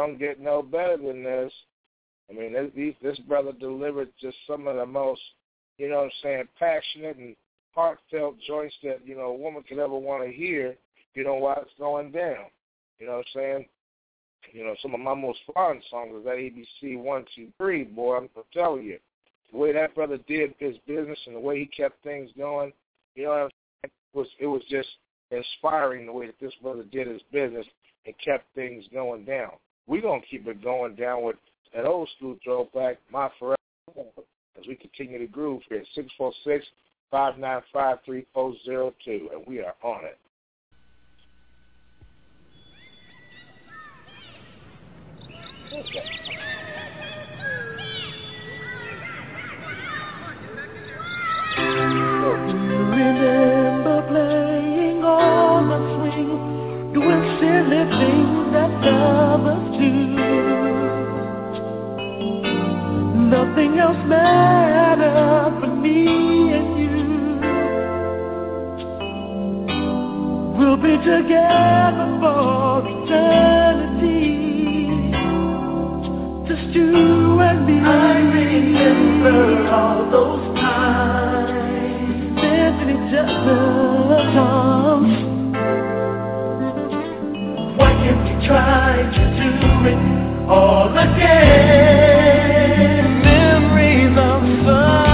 Don't get no better than this. I mean, this, this brother delivered just some of the most, you know what I'm saying, passionate and heartfelt joints that, you know, a woman could ever want to hear, you know, while it's going down. You know what I'm saying? You know, some of my most fun songs is that ABC one, two, three, boy, I'm telling you. The way that brother did his business and the way he kept things going, you know what I'm saying? It was it was just inspiring the way that this brother did his business and kept things going down. We're gonna keep it going down with that old school throwback, My Forever as we continue to groove here at six four six five nine five three four zero two and we are on it. Okay. Remember playing on the swing, doing silly things that lovers do. Nothing else mattered but me and you. We'll be together for eternity. Just you and me. I remember all those why can't we try to do it all again? Memories of such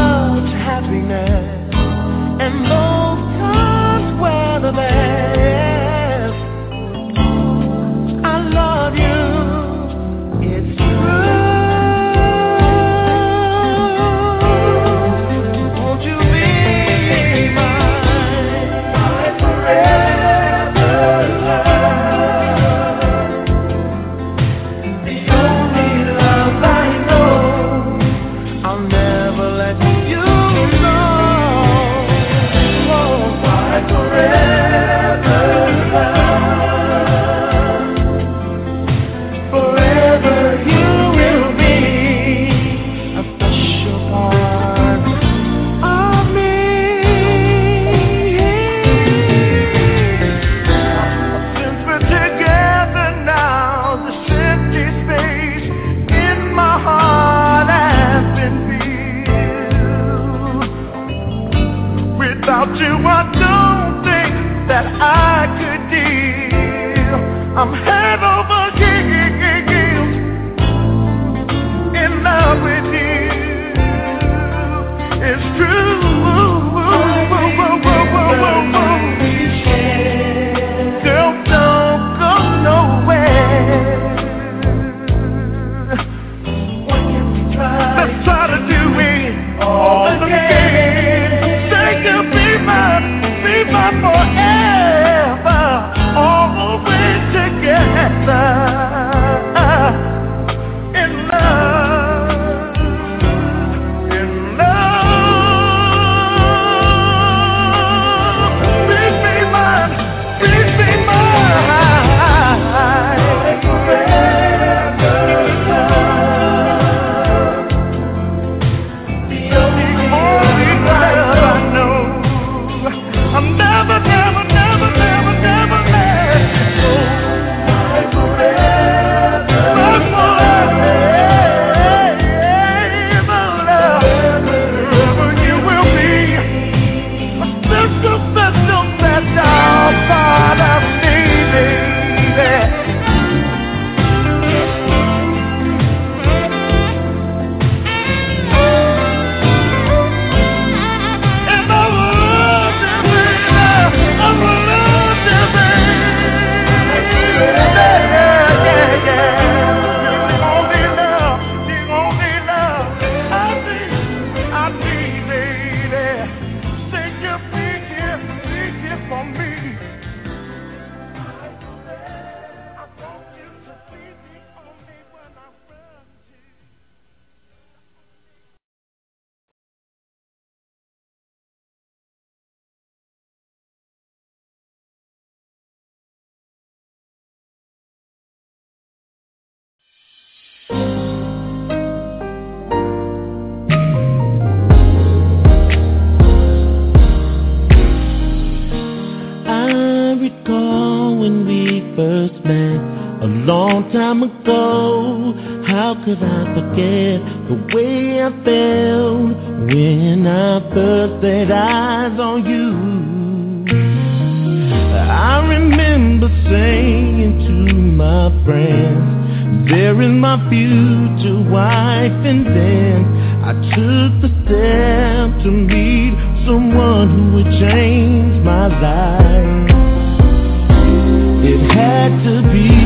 time ago. How could I forget the way I felt when I first laid eyes on you? I remember saying to my friends, there is my future wife and then I took the step to meet someone who would change my life. It had to be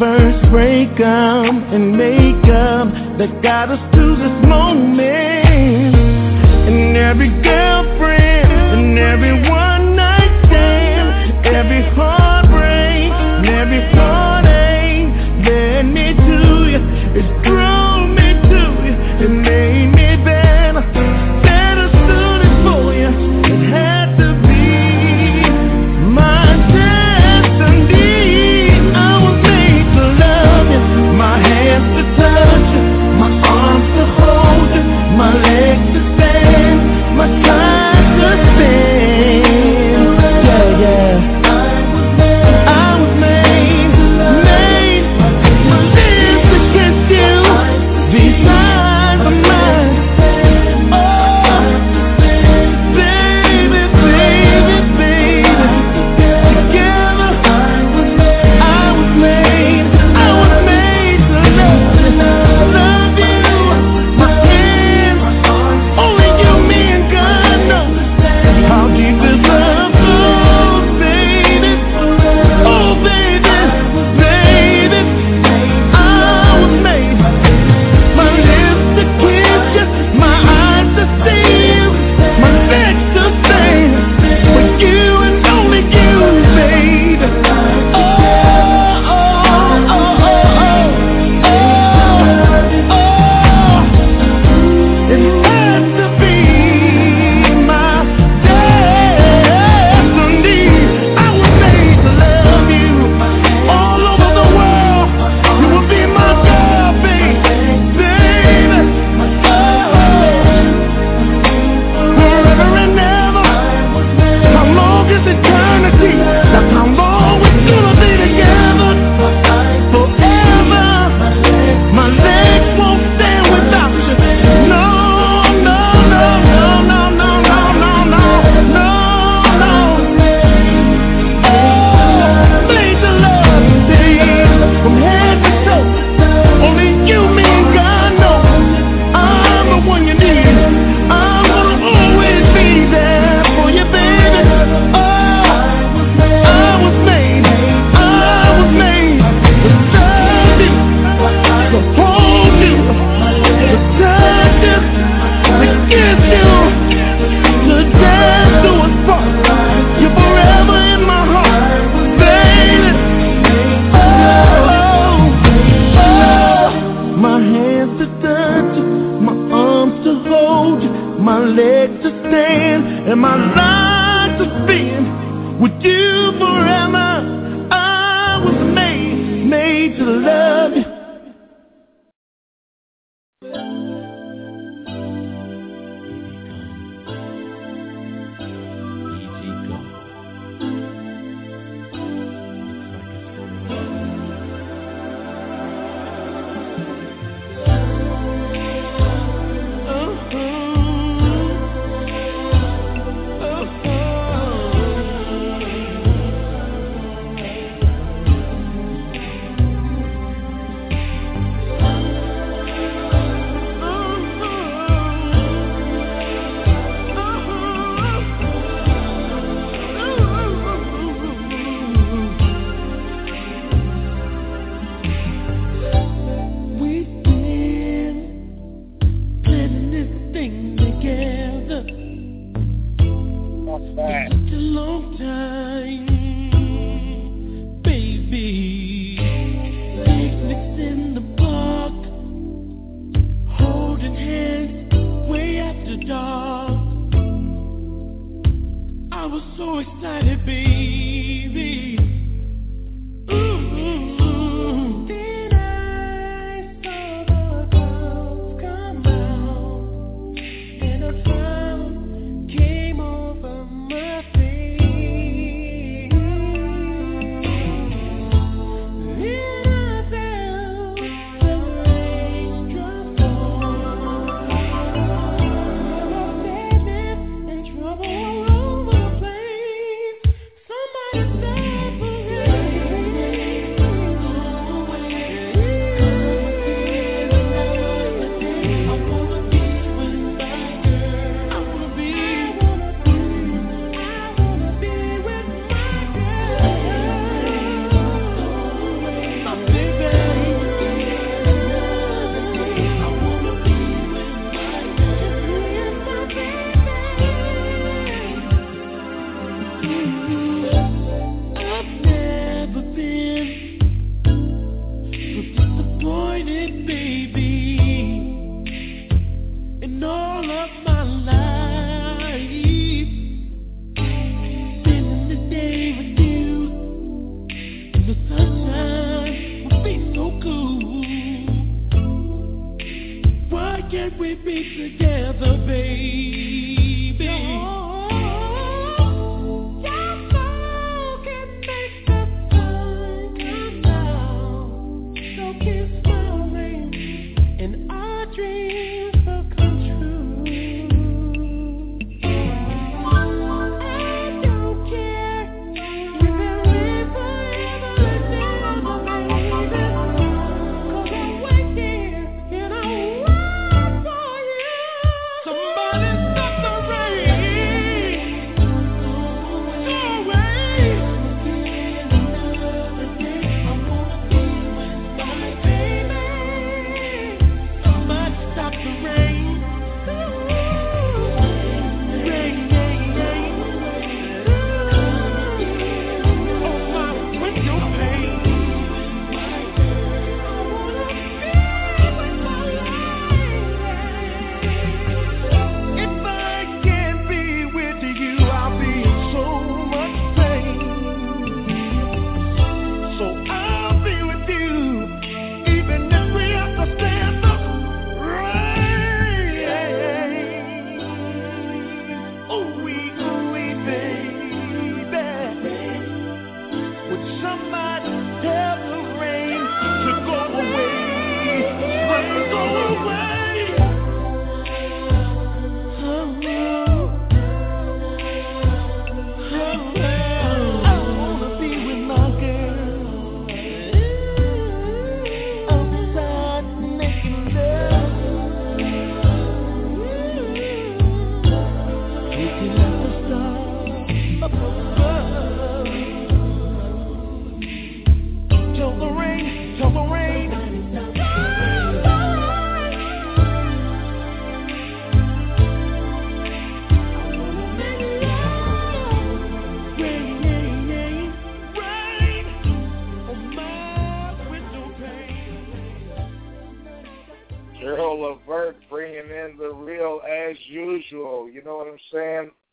first break up and make up that got us to this moment. And every girlfriend and everyone.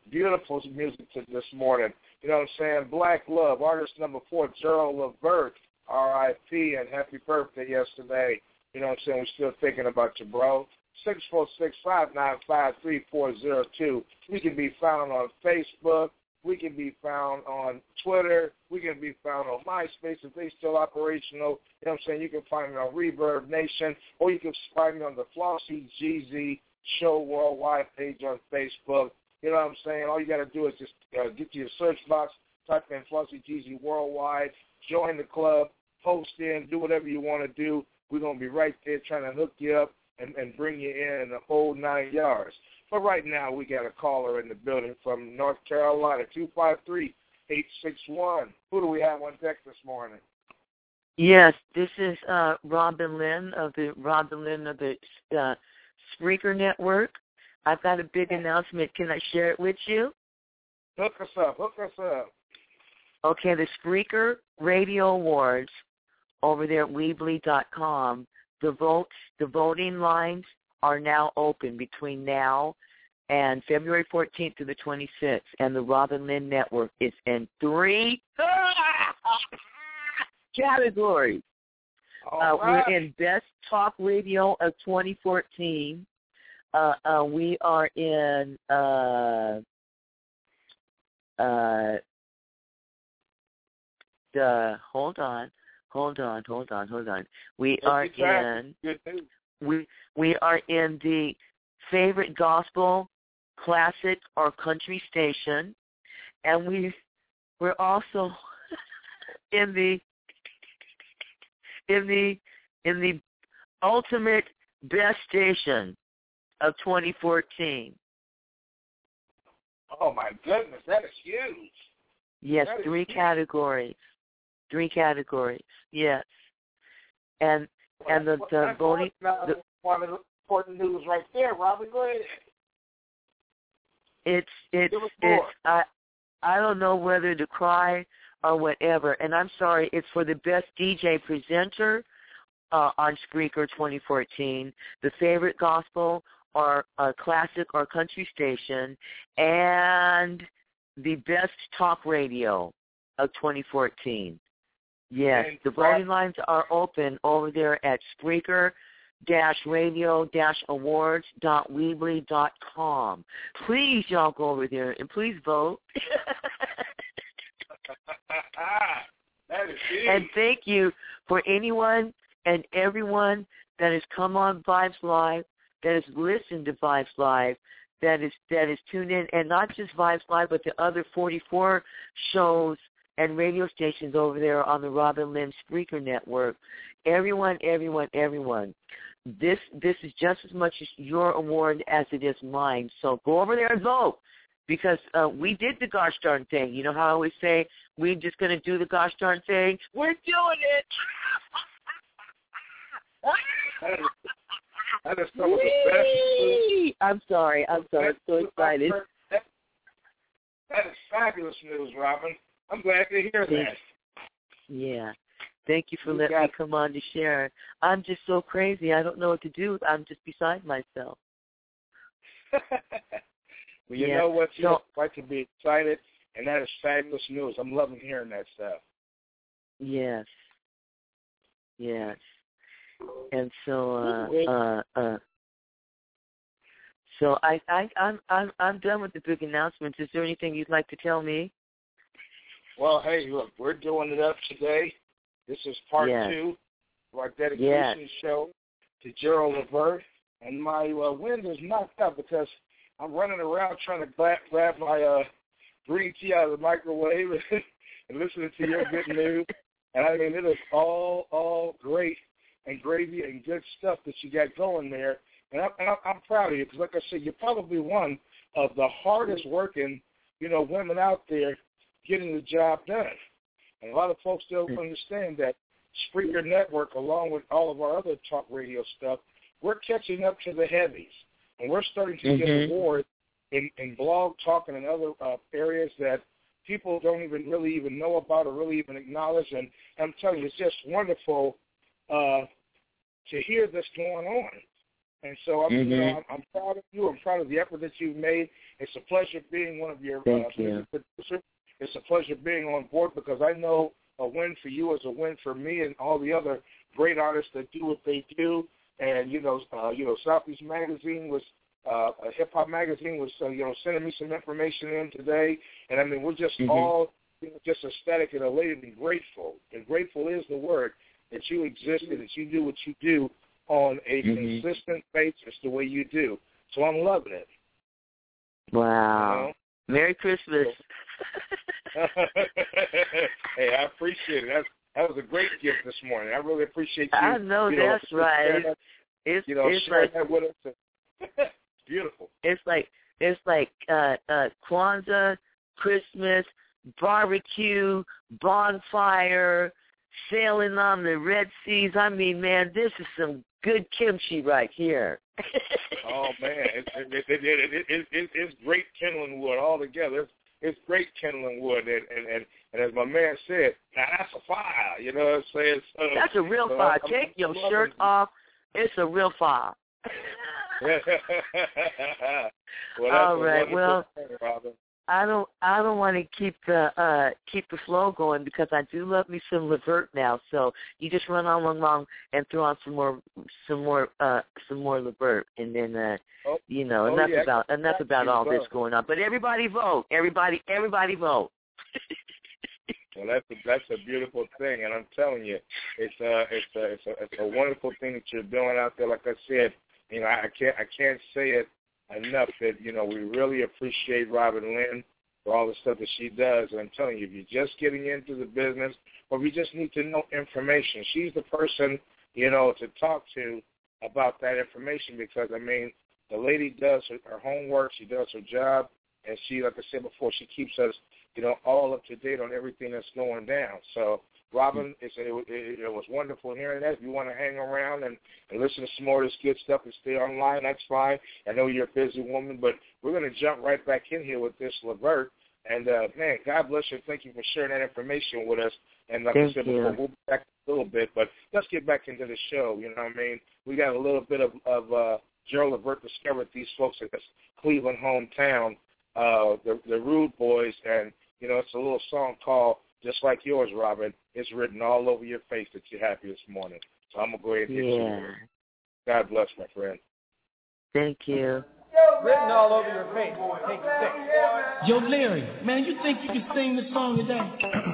Beautiful music to this morning. You know what I'm saying? Black Love, artist number four, Gerald Levert, R.I.P. and happy birthday yesterday. You know what I'm saying? We're still thinking about you, bro. Six four six five nine five three four zero two. We can be found on Facebook. We can be found on Twitter. We can be found on MySpace if they still operational. You know what I'm saying? You can find me on ReverbNation, or you can find me on the Flossy GZ Show Worldwide page on Facebook. You know what I'm saying? All you got to do is just uh, get to your search box, type in Flossy GZ Worldwide, join the club, post in, do whatever you want to do. We're going to be right there trying to hook you up and, and bring you in the whole nine yards. But right now, we got a caller in the building from North Carolina, 253-861. Who do we have on deck this morning? Yes, this is uh, Robin Lynn of the Robin Lynn of the uh, Spreaker Network. I've got a big announcement. Can I share it with you? Hook us up. Hook us up. Okay, the Spreaker Radio Awards over there at Weebly.com. The votes, the voting lines are now open between now and February 14th to the 26th, and the Robin Lynn Network is in three <laughs> categories. Uh, right. We're in Best Talk Radio of 2014. Uh, uh, we are in uh, uh, the hold on, hold on, hold on, hold on. We Take are in we we are in the favorite gospel, classic, or country station, and we we're also <laughs> in the in the in the ultimate best station of 2014. Oh my goodness, that is huge. Yes, That three categories. Three categories. Yes, and and the Well, the one- the- one of the important news right there, Robin. Go ahead. It's it's it's. I I don't know whether to cry or whatever. And I'm sorry, it's for the best DJ presenter uh, on Spreaker 2014, the favorite gospel or uh, classic or country station, and the best talk radio of 2014. Yes, And the voting lines are open over there at Spreaker dash radio dash awards dot weebly dot com. Please y'all go over there and please vote. <laughs> and thank you for anyone and everyone that has come on Vibes Live, that has listened to Vibes Live, that is that is tuned in, and not just Vibes Live, but the other 44 shows and radio stations over there on the Robin Lynn Spreaker Network. Everyone, everyone, everyone. This this is just as much as your award as it is mine. So go over there and vote because uh, we did the gosh darn thing. You know how I always say we're just going to do the gosh darn thing. We're doing it. <laughs> <laughs> That is, some of the best. Whee! I'm sorry. I'm sorry. I'm so excited. That, that is fabulous news, Robin. I'm glad to hear that. Yeah. Thank you for You letting me come on to share. I'm just so crazy. I don't know what to do. I'm just beside myself. <laughs> well, you Yeah. know what? You So- right to be excited, and that is fabulous news. I'm loving hearing that stuff. Yes. Yes. And so uh uh uh so I, I I'm I'm I'm done with the big announcements. Is there anything you'd like to tell me? Well, hey, look, we're doing it up today. This is part Yes. two of our dedication Yes. show to Gerald Levert. And my uh, wind is knocked up because I'm running around trying to grab, grab my uh, green tea out of the microwave <laughs> and listening to your good <laughs> news. And I mean, it is all all great and gravy and good stuff that you got going there. And I'm, and I'm, I'm proud of you because, like I said, you're probably one of the hardest working, you know, women out there getting the job done. And a lot of folks don't understand that Spreaker Network, along with all of our other talk radio stuff, we're catching up to the heavies. And we're starting to get Mhm. awards in, in blog talking and in other uh, areas that people don't even really even know about or really even acknowledge. And I'm telling you, it's just wonderful uh, to hear this going on. And so I'm, you know, Mhm. I'm, I'm proud of you. I'm proud of the effort that you've made. It's a pleasure being one of your Thank uh, you. producers. It's a pleasure being on board because I know a win for you is a win for me and all the other great artists that do what they do. And you know, uh, you know, Southeast Magazine was uh, a hip hop magazine was uh, you know sending me some information in today, and I mean we're just Mhm. all you know, just ecstatic and elated and grateful. And grateful is the word that you exist and that you do what you do on a Mhm. consistent basis the way you do. So I'm loving it. Wow. Merry Christmas. <laughs> hey, I appreciate it. That, that was a great gift this morning. I really appreciate you. I know you that's right. that- It's You know, it's like that with us. it's <laughs> beautiful. it's like it's like uh uh Kwanzaa, Christmas, barbecue, bonfire, sailing on the Red Seas. I mean, man, this is some good kimchi right here. <laughs> oh man, it's, it, it, it, it, it, it's great kindling wood altogether. It's, it's great kindling wood, and, and and and as my man said, now that's a fire. You know what I'm saying? So, that's a real so fire. I'm, Take I'm, your shirt off. It's a real fire. <laughs> well, <laughs> All right. Well, thing, I don't I don't want to keep the uh keep the flow going because I do love me some Levert now. So you just run on along and throw on some more some more uh some more Levert and then uh Oh, you know oh, enough yeah, about enough about all this going on. But everybody vote. Everybody everybody vote. Well, that's a, that's a beautiful thing, and I'm telling you, it's a it's a it's a it's a wonderful thing that you're doing out there. Like I said, you know, I I can't I can't say it enough that you know we really appreciate Robin Lynn for all the stuff that she does. And I'm telling you, if you're just getting into the business, or if you just need to know information, she's the person you know to talk to about that information because I mean, the lady does her, her homework, she does her job, and she, like I said before, she keeps us you know, all up to date on everything that's going down. So, Robin, it's, it, it, it was wonderful hearing that. If you want to hang around and, and listen to some more of this good stuff and stay online, that's fine. I know you're a busy woman, but we're going to jump right back in here with this Levert. And, uh, man, God bless you. Thank you for sharing that information with us. And like Thank I said you. we'll be back a little bit, but let's get back into the show. You know what I mean? We got a little bit of, of uh, Gerald Levert discovered these folks in his Cleveland hometown, uh, the, the Rude Boys, and you know, it's a little song called Just Like Yours, Robin. It's written all over your face that you're happy this morning. So I'm going to go ahead and hit you Yeah. with it. God bless, my friend. Thank you. Written all over your face. Take six. Yo, Larry, man, you think you can sing this song today? <clears throat>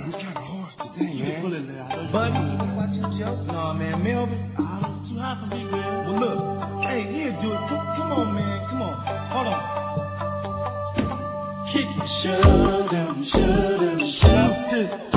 It's kind of hard today, You can man. pull it out. But Watching Joe? no, man, Melvin. Oh, too hot for me, man. Well, look. Hey, here, do it. Come, come on, man. Come on. Hold on. Kick it. Shove them, shove them, shove Moses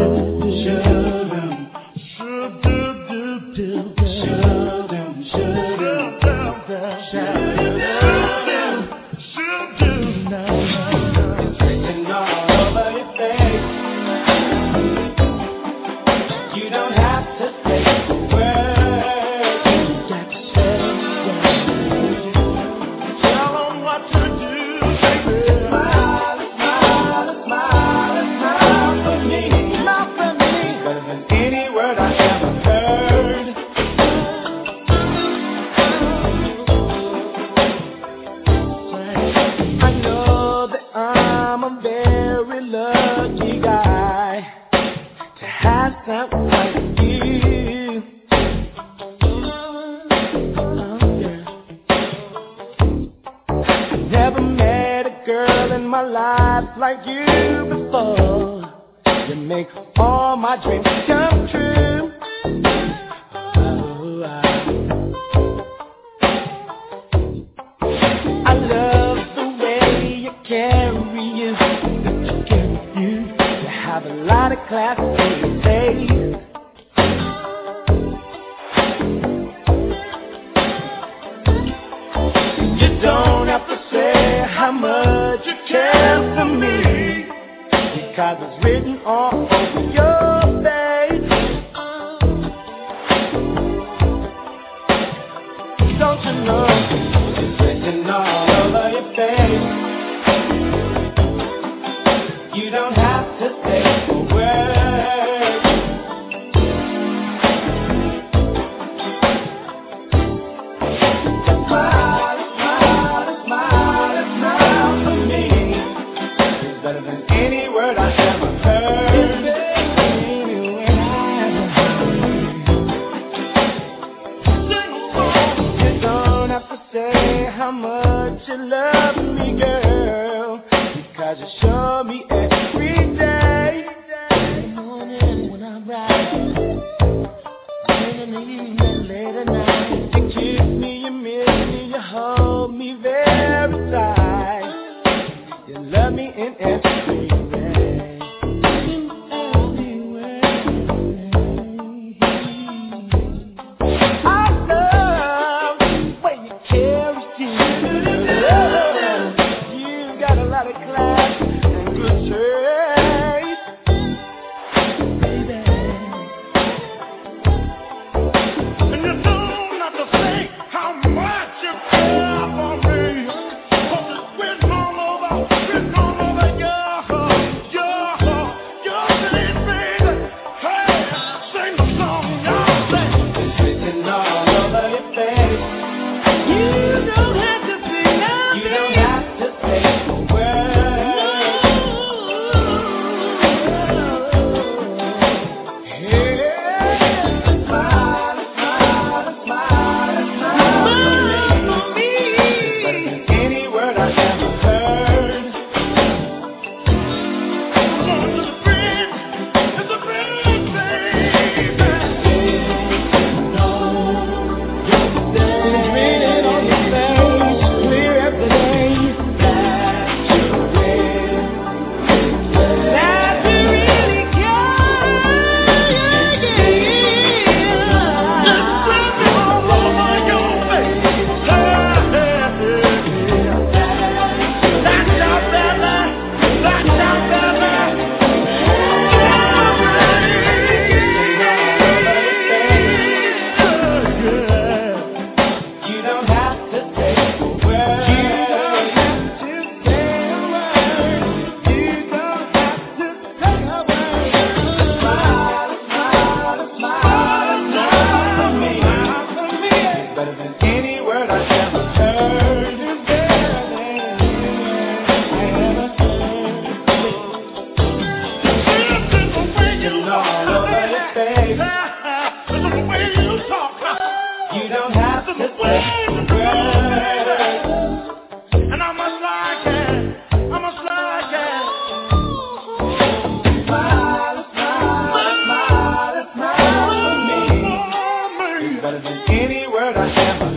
better than any word I ever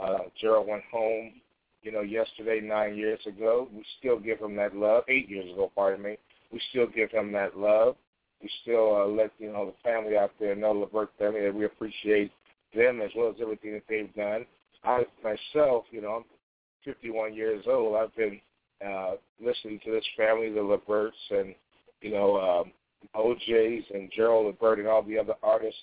Uh, Gerald went home, you know, yesterday, nine years ago. We still give him that love. Eight years ago, pardon me. We still give him that love. We still uh, let, you know, the family out there know, Levert family, that we appreciate them as well as everything that they've done. I myself, you know, I'm 51 years old. I've been uh, listening to this family, the Leverts, and you know, um, O'Jays and Gerald Levert and all the other artists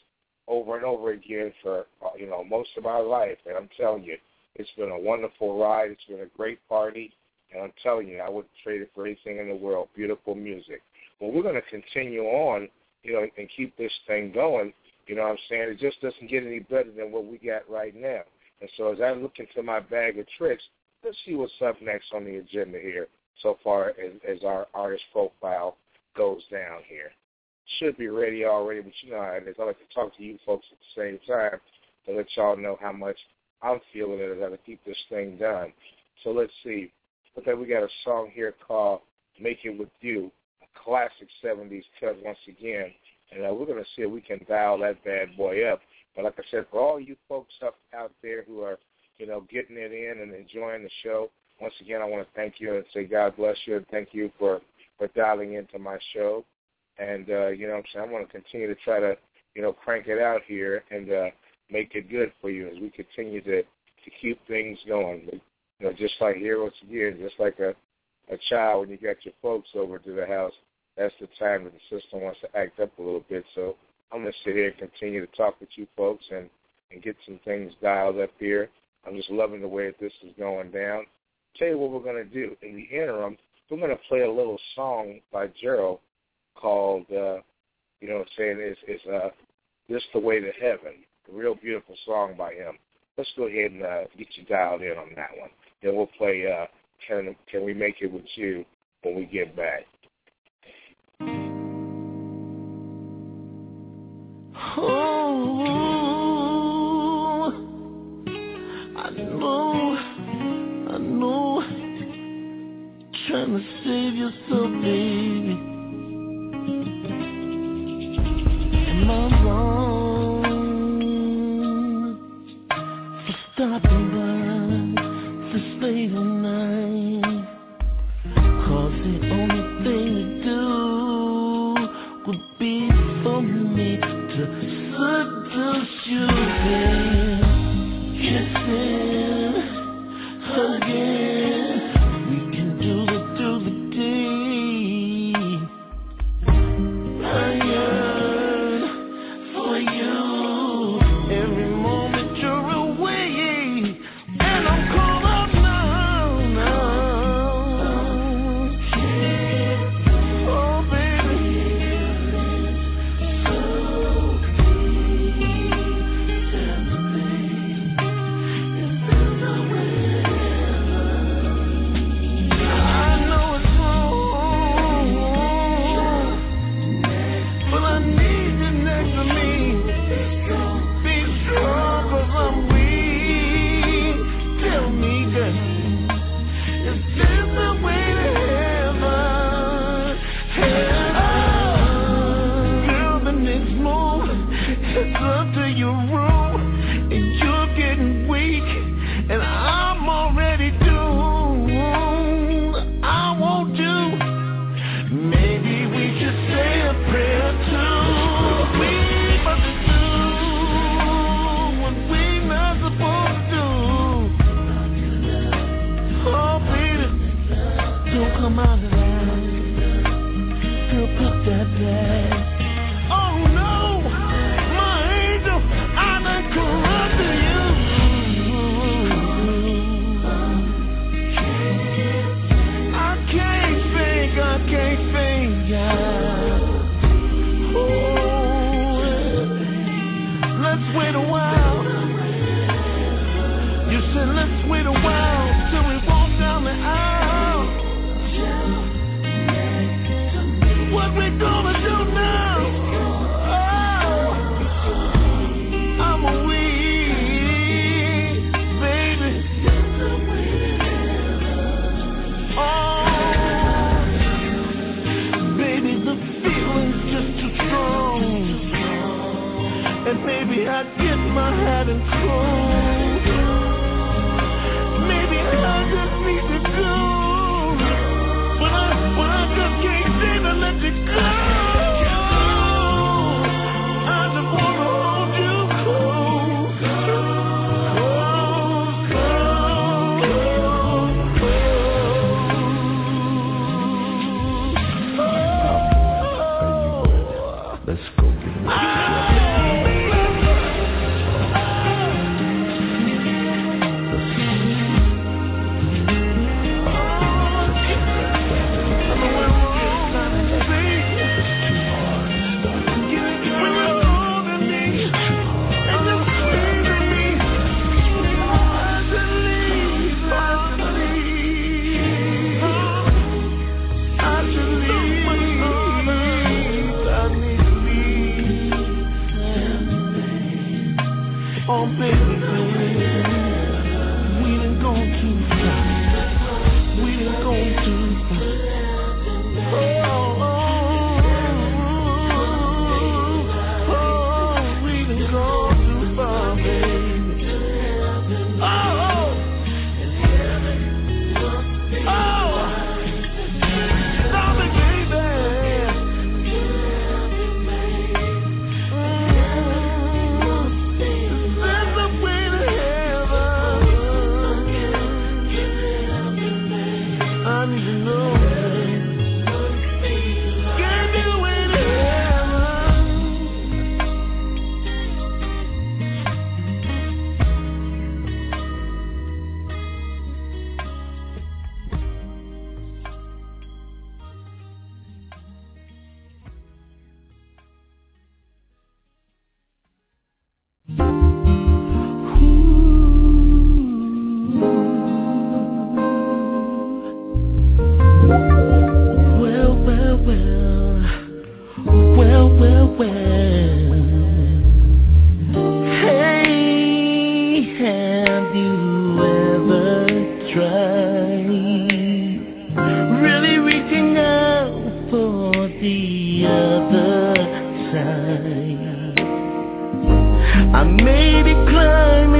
over and over again for uh, you know most of my life. And I'm telling you, it's been a wonderful ride. It's been a great party, and I'm telling you, I wouldn't trade it for anything in the world. Beautiful music. Well, we're going to continue on, you know, and keep this thing going. You know what I'm saying? It just doesn't get any better than what we got right now. And so as I look into my bag of tricks, let's see what's up next on the agenda here so far as, as our artist profile goes down here. Should be ready already, but you know how it is. I like to talk to you folks at the same time to let y'all know how much I'm feeling it as I keep this thing done. So let's see. Okay, we got a song here called Make It With You, a classic 70s cut once again. And uh, we're going to see if we can dial that bad boy up. But like I said, for all you folks up out there who are, you know, getting it in and enjoying the show, once again, I want to thank you and say God bless you and thank you for, for dialing into my show. And uh, you know what I'm saying? I want to continue to try to, you know, crank it out here and uh, make it good for you as we continue to, to keep things going. You know, just like here once again, just like a, a child when you got your folks over to the house, that's the time that the system wants to act up a little bit. So I'm going to sit here and continue to talk with you folks and, and get some things dialed up here. I'm just loving the way that this is going down. Tell you what we're going to do. In the interim, we're going to play a little song by Gerald called, uh, you know saying, it's, it's uh, This the Way to Heaven, a real beautiful song by him. Let's go ahead and uh, get you dialed in on that one. Then we'll play uh, Can, Can We Make It With You when we get back. Oh, I know, I know, trying to save yourself, baby. Stop the world, just night. Morning be when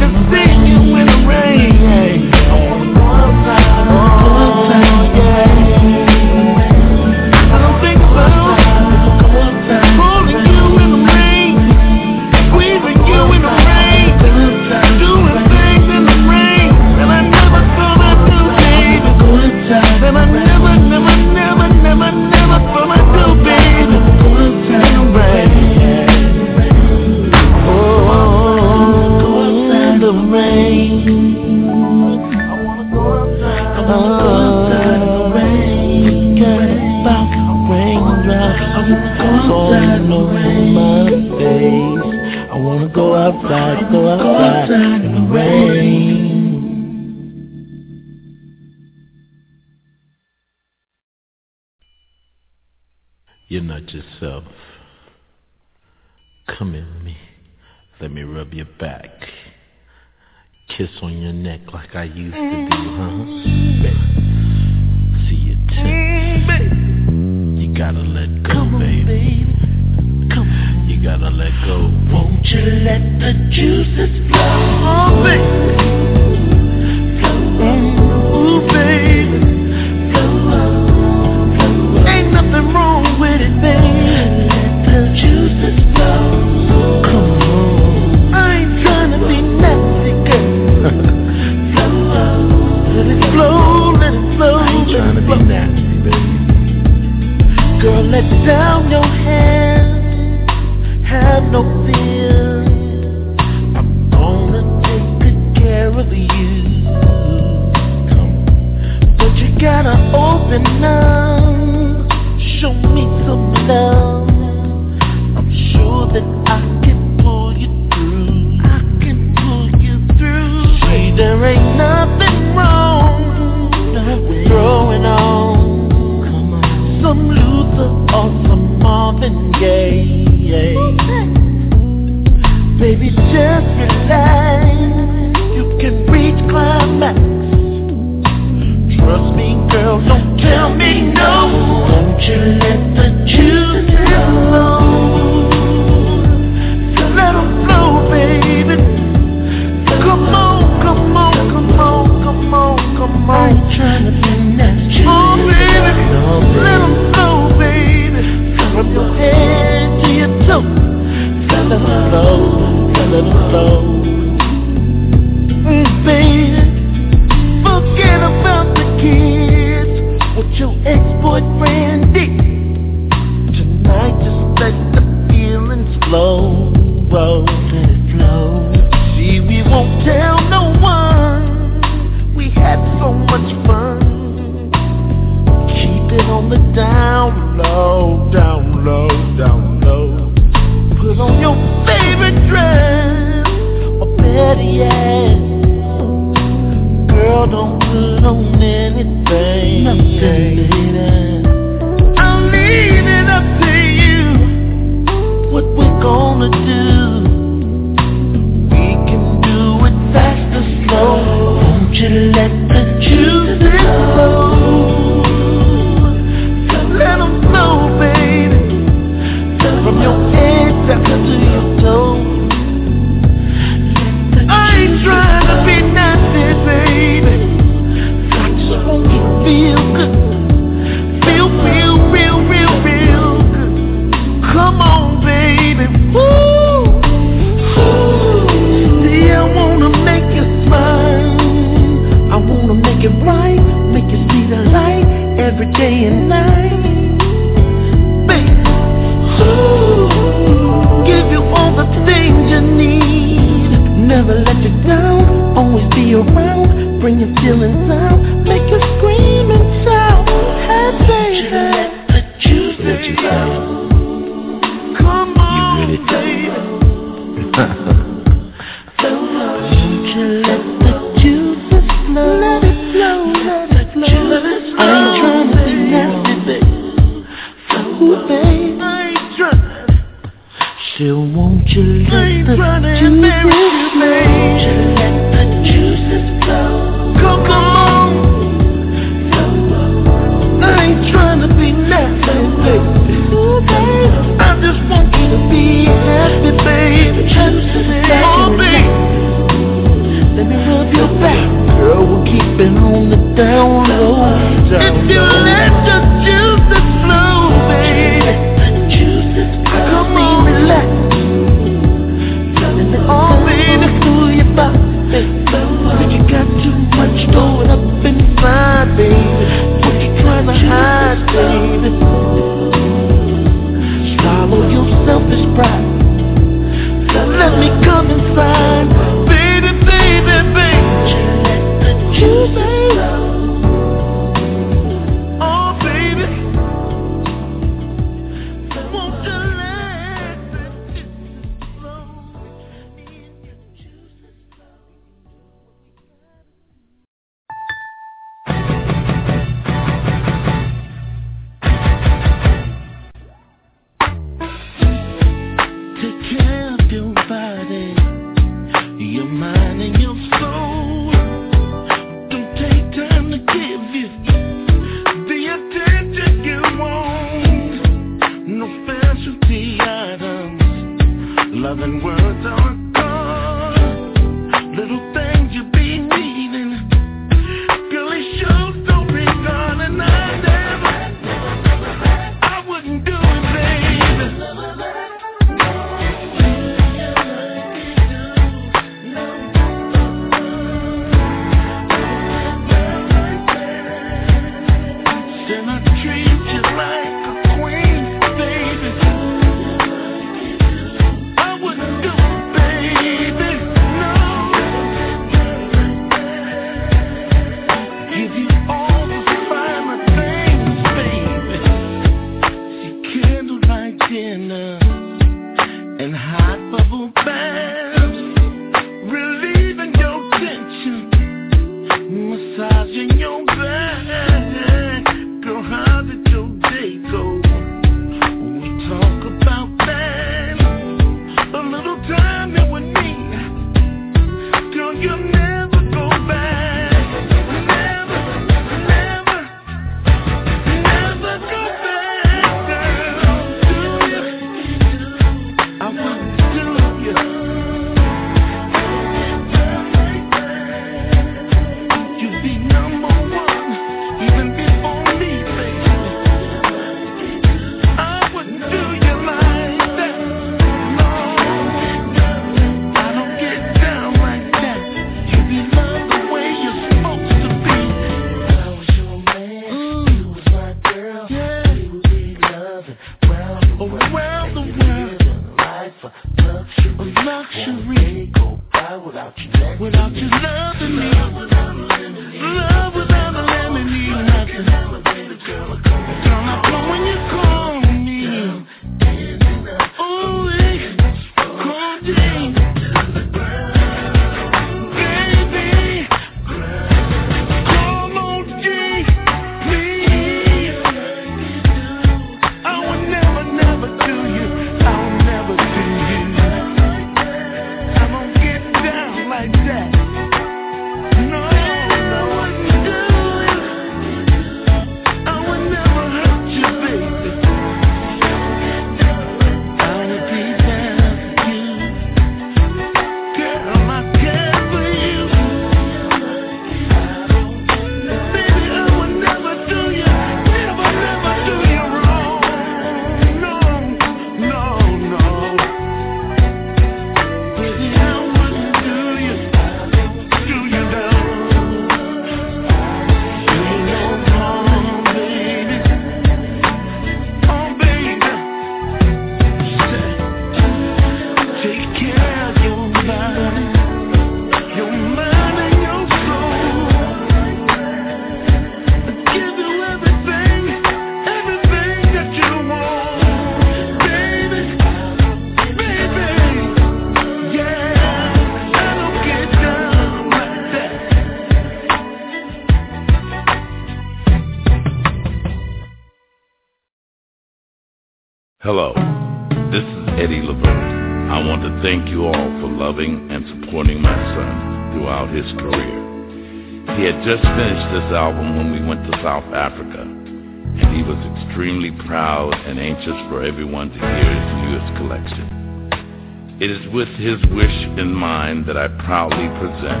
just finished this album when we went to South Africa, and he was extremely proud and anxious for everyone to hear his newest collection. It is with his wish in mind that I proudly present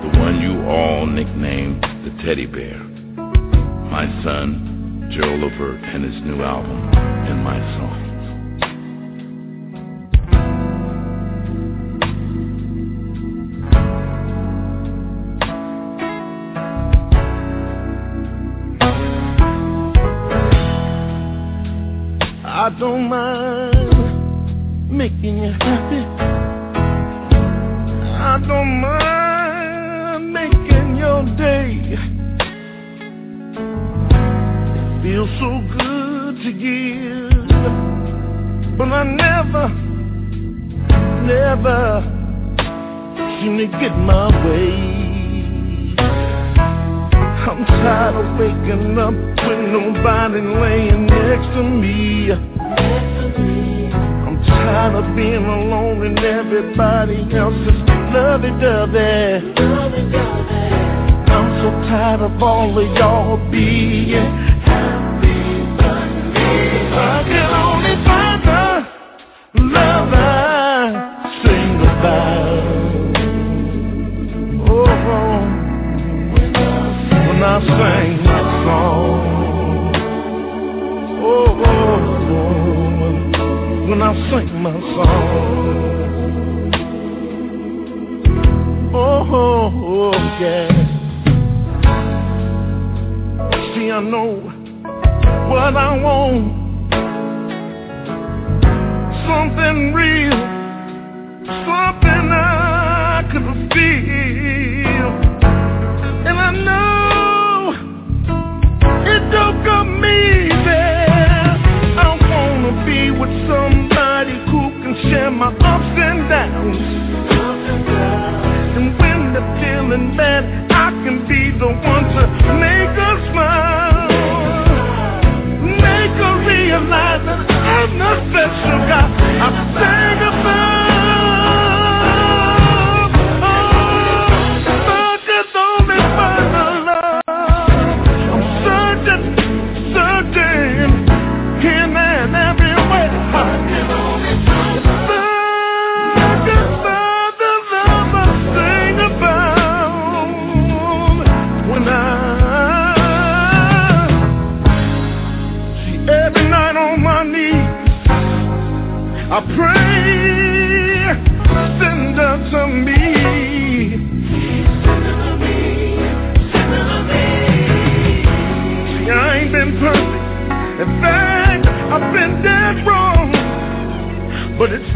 the one you all nicknamed the Teddy Bear, my son, Gerald Levert, and his new album, In My Songs. Don't mind making you happy. I don't mind making your day. It feels so good to give, but I never, never seem to get my way. I'm tired of waking up with nobody laying next to me. I'm tired of being alone and everybody else is lovey-dovey. I'm so tired of all of y'all being happy but me. I can only find the love I sing about. Oh, oh when I sing when I sing my song. Oh, oh, yeah. See, I know what I want. Something real, something I could feel. And I know it don't come easy. share my ups and downs. And when they're feeling bad, I can be the one to make her smile. Make her realize that I'm the special guy. I'm sang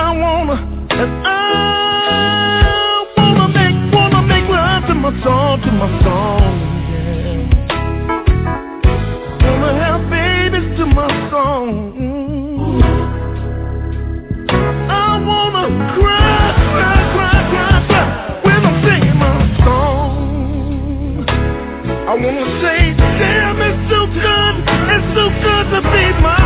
I wanna, and I wanna make, wanna make love to my song, to my song, yeah. Wanna have babies to my song. Mm. I wanna cry, cry, cry, cry, cry when I'm singing my song. I wanna say, damn, it's so good, it's so good to be my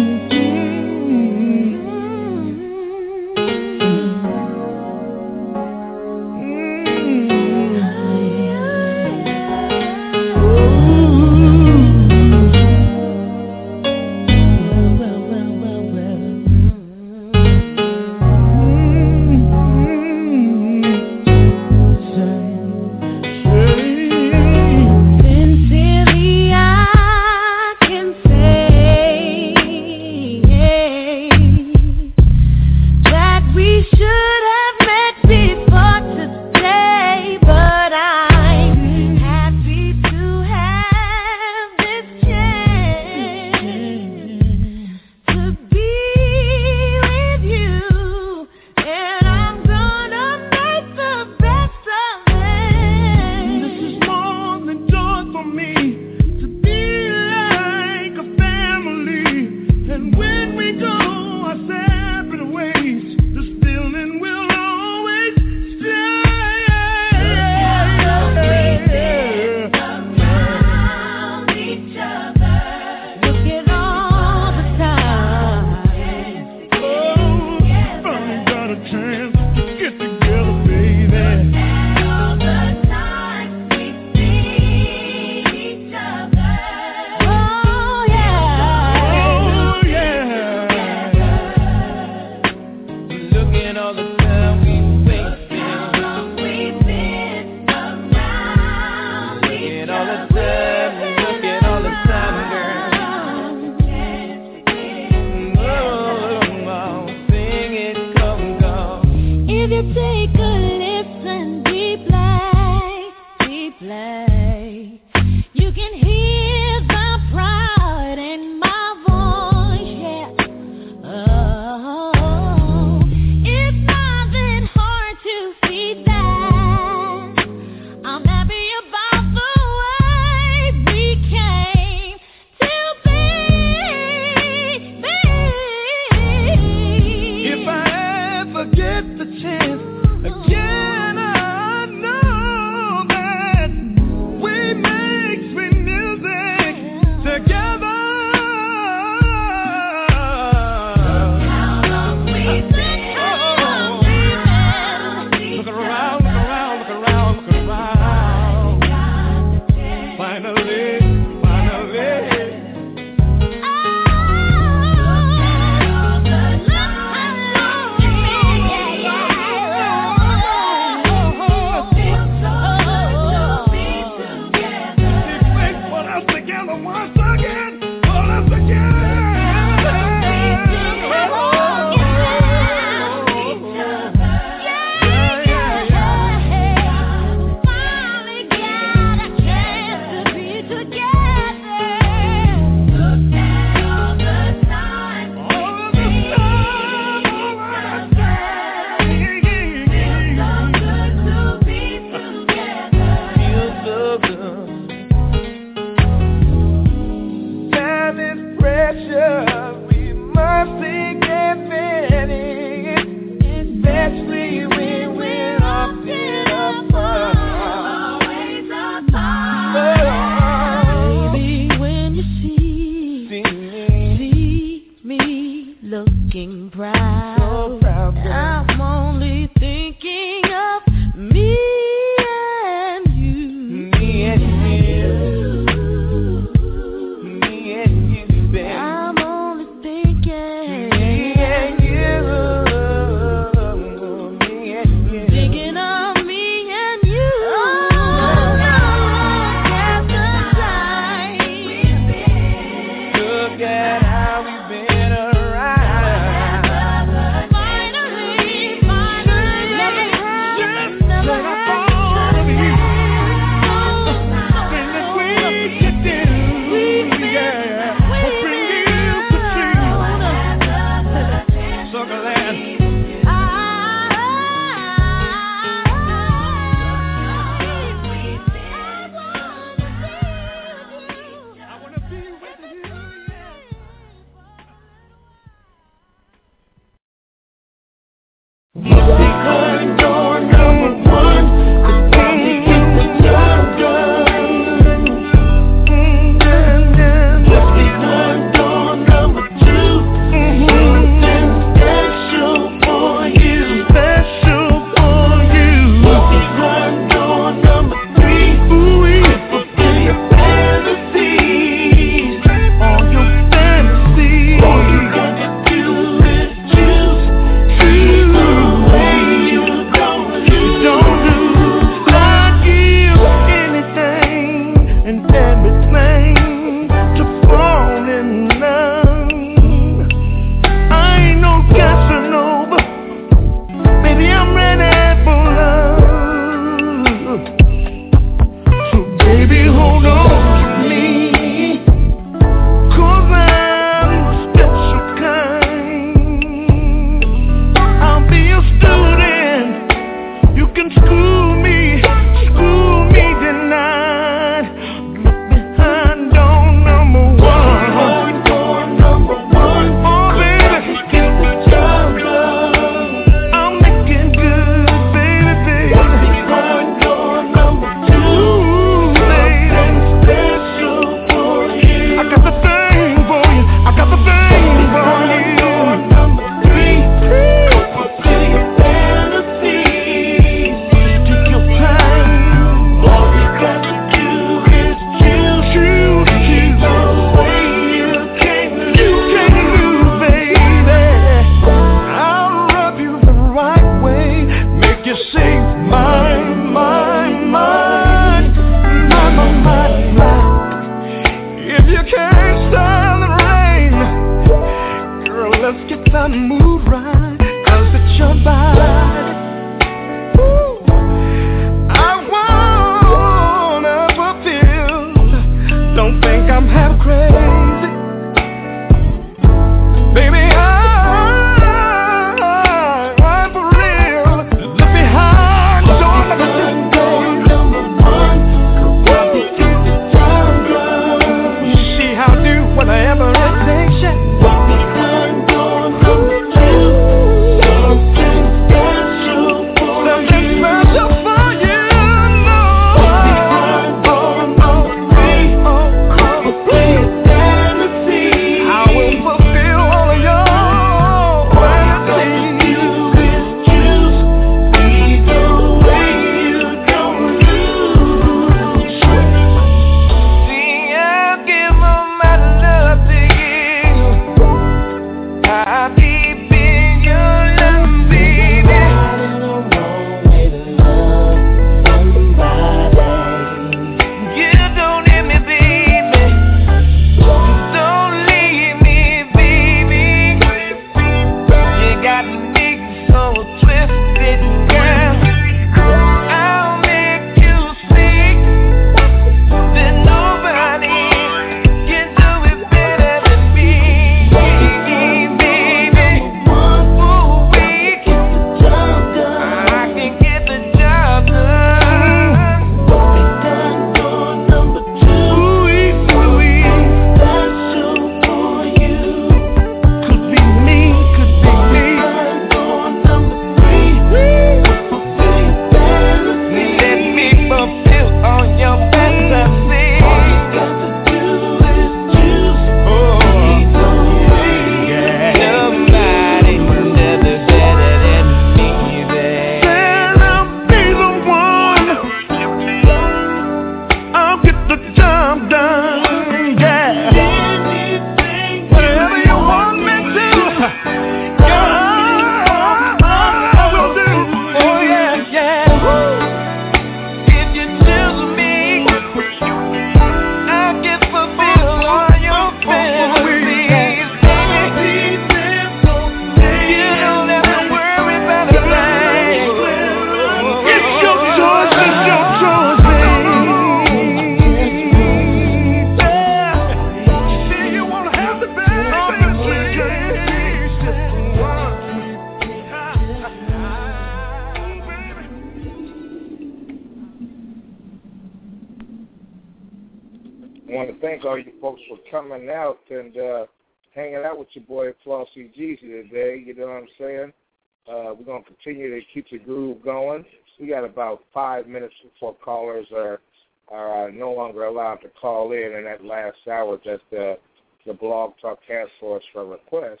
the blog talk has for requests.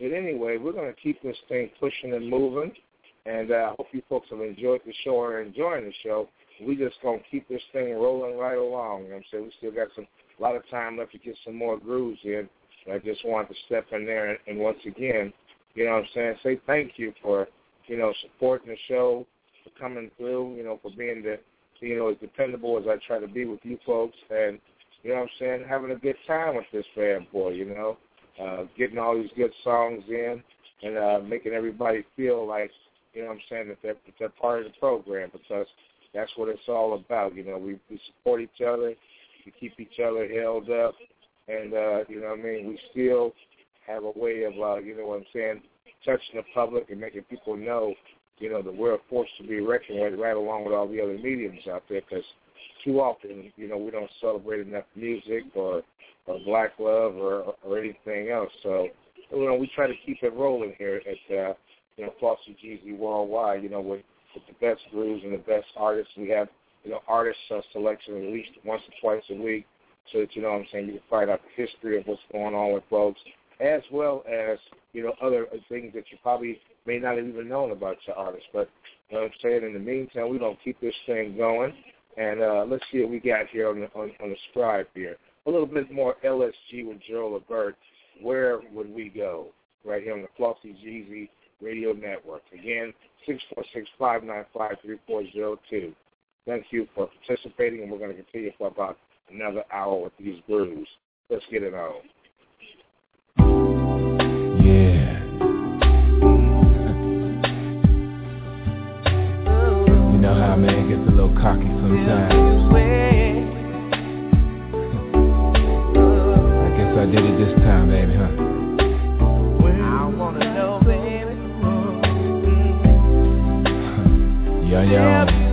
But anyway, we're going to keep this thing pushing and moving, and I uh, hope you folks have enjoyed the show or enjoying the show. We just going to keep this thing rolling right along. You know I'm saying we still got some a lot of time left to get some more grooves in. I just wanted to step in there and, and once again, you know what I'm saying, say thank you for, you know, supporting the show, for coming through, you know, for being the, you know, as dependable as I try to be with you folks, and you know what I'm saying, having a good time with this bad boy, you know, uh, getting all these good songs in and uh, making everybody feel like, you know what I'm saying, that they're, that they're part of the program because that's what it's all about. You know, we, we support each other, we keep each other held up, and, uh, you know what I mean, we still have a way of, uh, you know what I'm saying, touching the public and making people know, you know, that we're a force to be reckoned with right along with all the other mediums out there because too often, you know, we don't celebrate enough music or, or black love or, or anything else. So, you know, we try to keep it rolling here at, uh, you know, Flossy Jeezy Worldwide, you know, with, with the best grooves and the best artists. We have, you know, artist uh, selection at least once or twice a week so that, you know what I'm saying, you can find out the history of what's going on with folks as well as, you know, other things that you probably may not have even known about your artist. But, you know what I'm saying, in the meantime, going to keep this thing going. And uh, let's see what we got here on the, on, on the scribe here. A little bit more LSG with Gerald Levert. Where would we go? Right here on the Flossy Jeezy Radio Network. Again, six four six five nine five three four zero two. Thank you for participating, and we're going to continue for about another hour with these grooves. Let's get it on. Gets a little cocky sometimes. I guess I did it this time, baby, huh? Know, baby. <laughs> Yeah, yeah.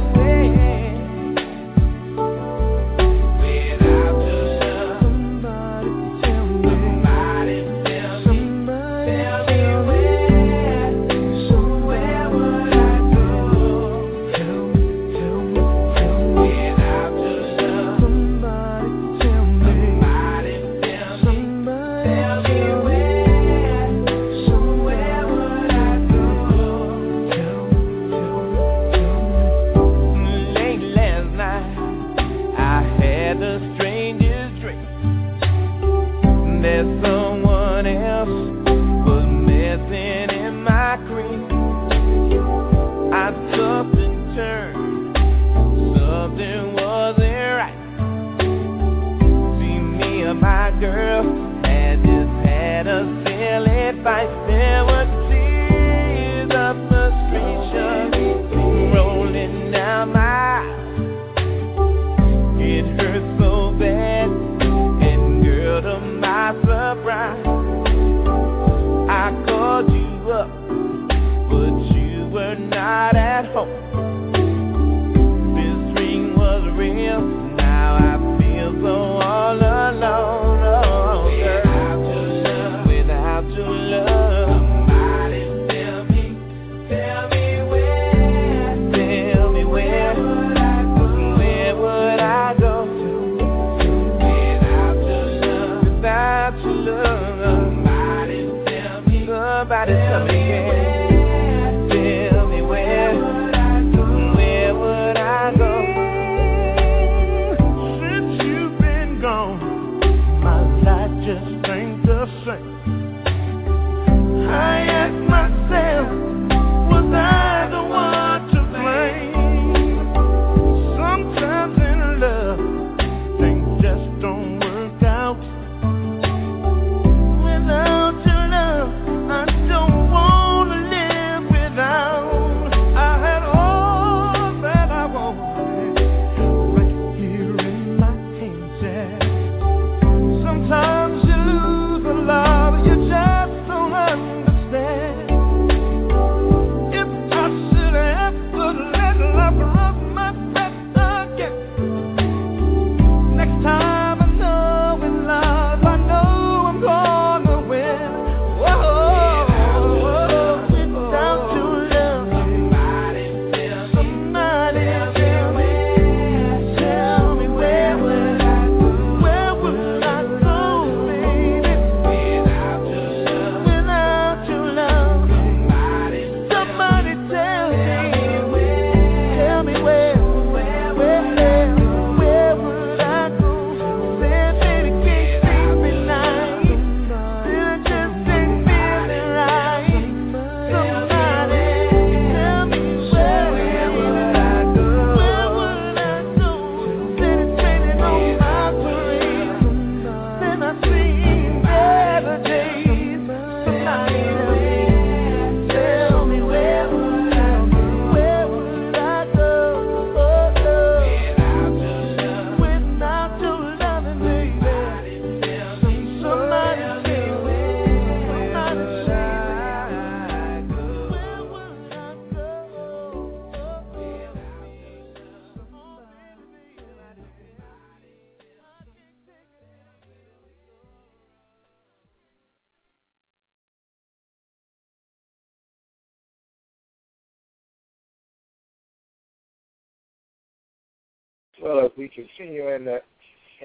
As we continue in the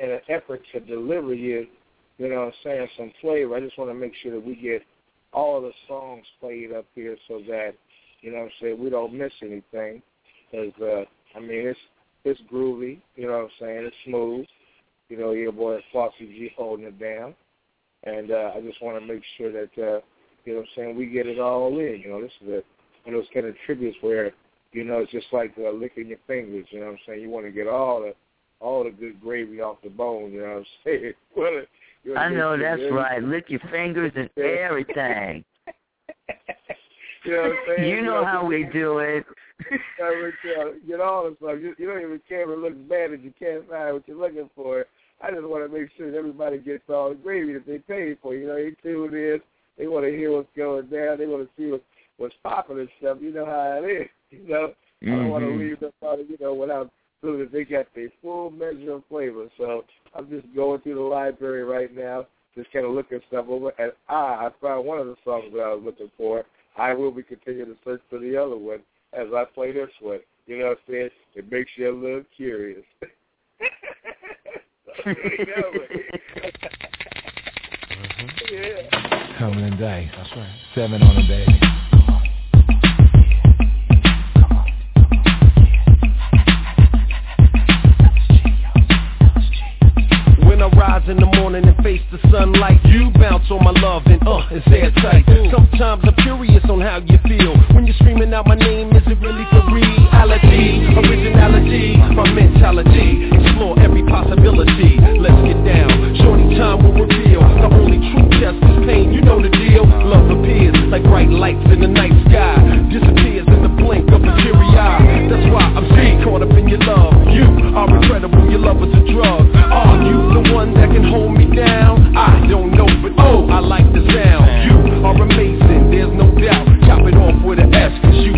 in an effort to deliver you, you know I'm saying, some flavor. I just want to make sure that we get all the songs played up here so that, you know what I'm saying, we don't miss anything. Because, uh, I mean, it's it's groovy, you know what I'm saying, it's smooth. You know, your boy Flossy G holding it down. And uh, I just want to make sure that, uh, you know what I'm saying, we get it all in. You know, this is a, one of those kind of tributes where, you know, it's just like uh, licking your fingers, you know what I'm saying? You want to get all the all the good gravy off the bone, you know what I'm <laughs> saying? well, I know that's good. right. Lick your fingers and <laughs> everything. <laughs> you know what I'm saying? You know how we do it. Get all the stuff. You, you don't even care if it looks bad if you can't find what you're looking for. I just want to make sure that everybody gets all the gravy that they paid for. You know, they tune in. They want to hear what's going down. They want to see what, what's popping and stuff. You know how it is. <laughs> You know, I don't want to Mhm. leave them out, you know, without feeling that they got their full measure of flavor. So I'm just going through the library right now, just kind of looking stuff over. And I, I found one of the songs that I was looking for. I will be continuing to search for the other one as I play this one. You know what I'm saying? It makes you a little curious. <laughs> <laughs> yeah. Cumberland Dice. That's right. Seven on the baby. Rise in the morning and face the sunlight, you bounce on my love and uh, it's airtight. Sometimes I'm curious on how you feel when you're screaming out my name. Is it really for reality? Originality, my mentality. Explore every possibility. Let's get down. Shorty time will reveal the only true test is pain. You know the deal. Love appears like bright lights in the night sky. Disappears in the blink of a teary eye. That's why I'm staying caught up in your love. Are incredible. Your love is a drug. Are you the one that can hold me down? I don't know, but oh, I like the sound. You are amazing. There's no doubt. Chop it off with an S, cause you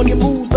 on your mood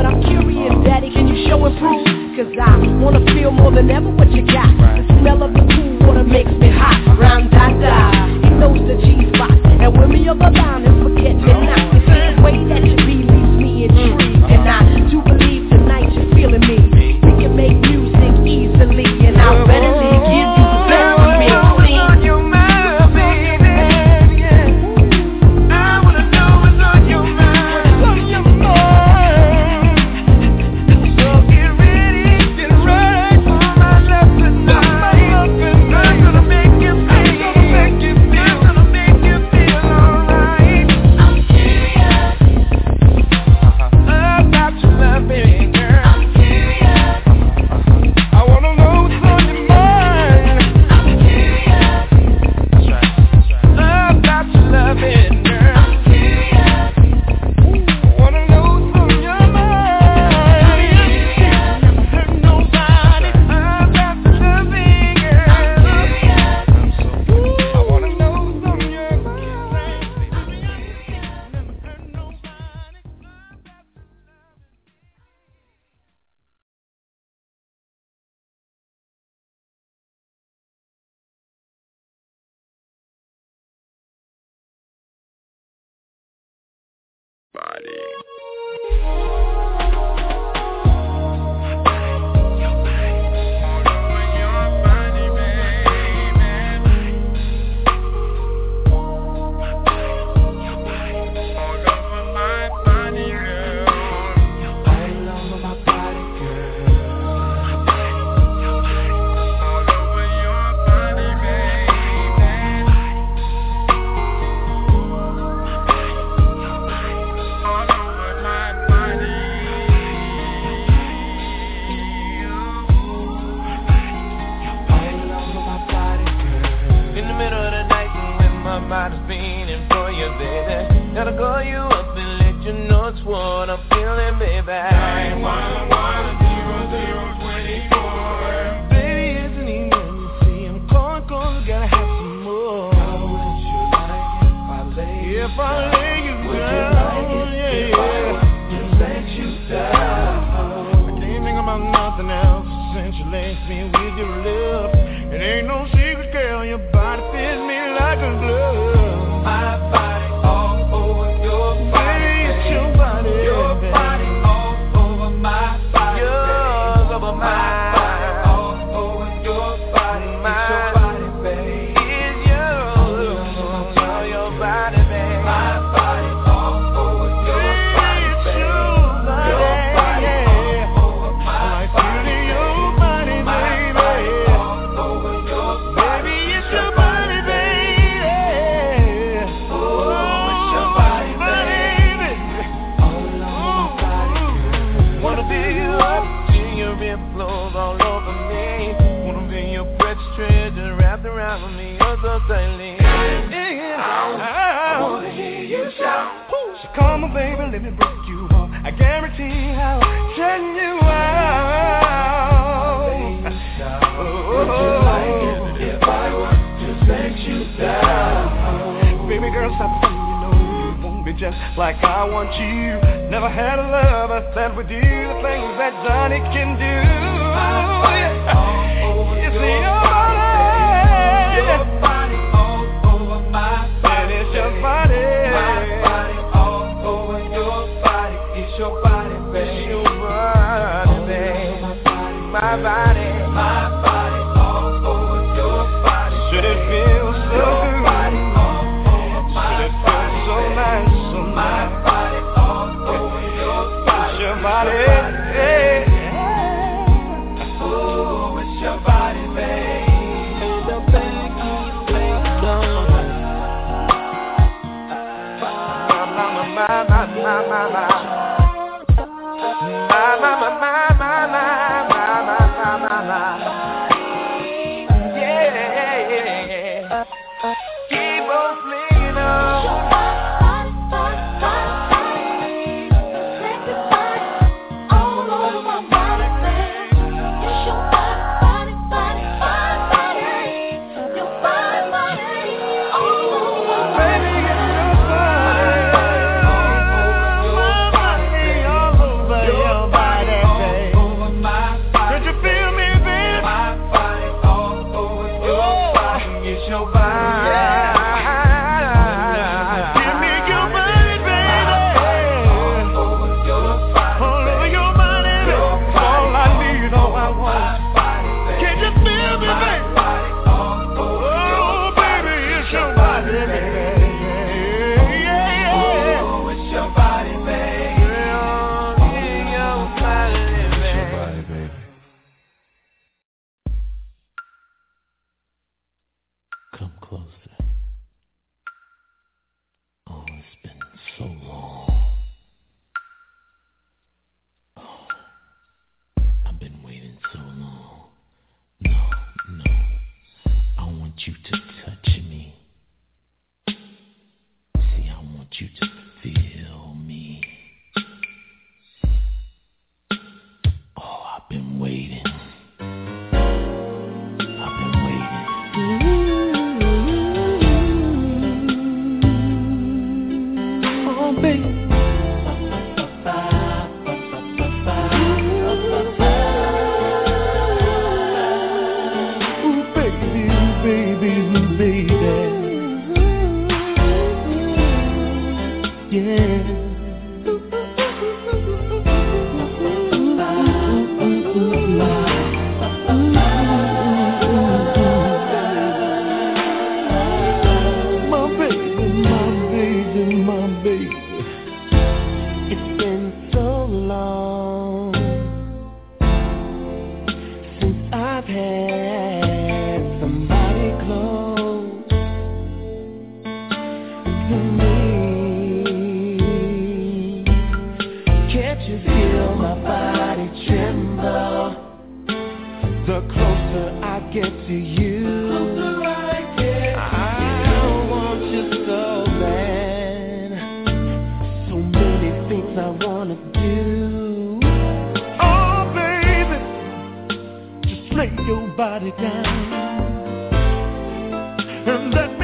and let me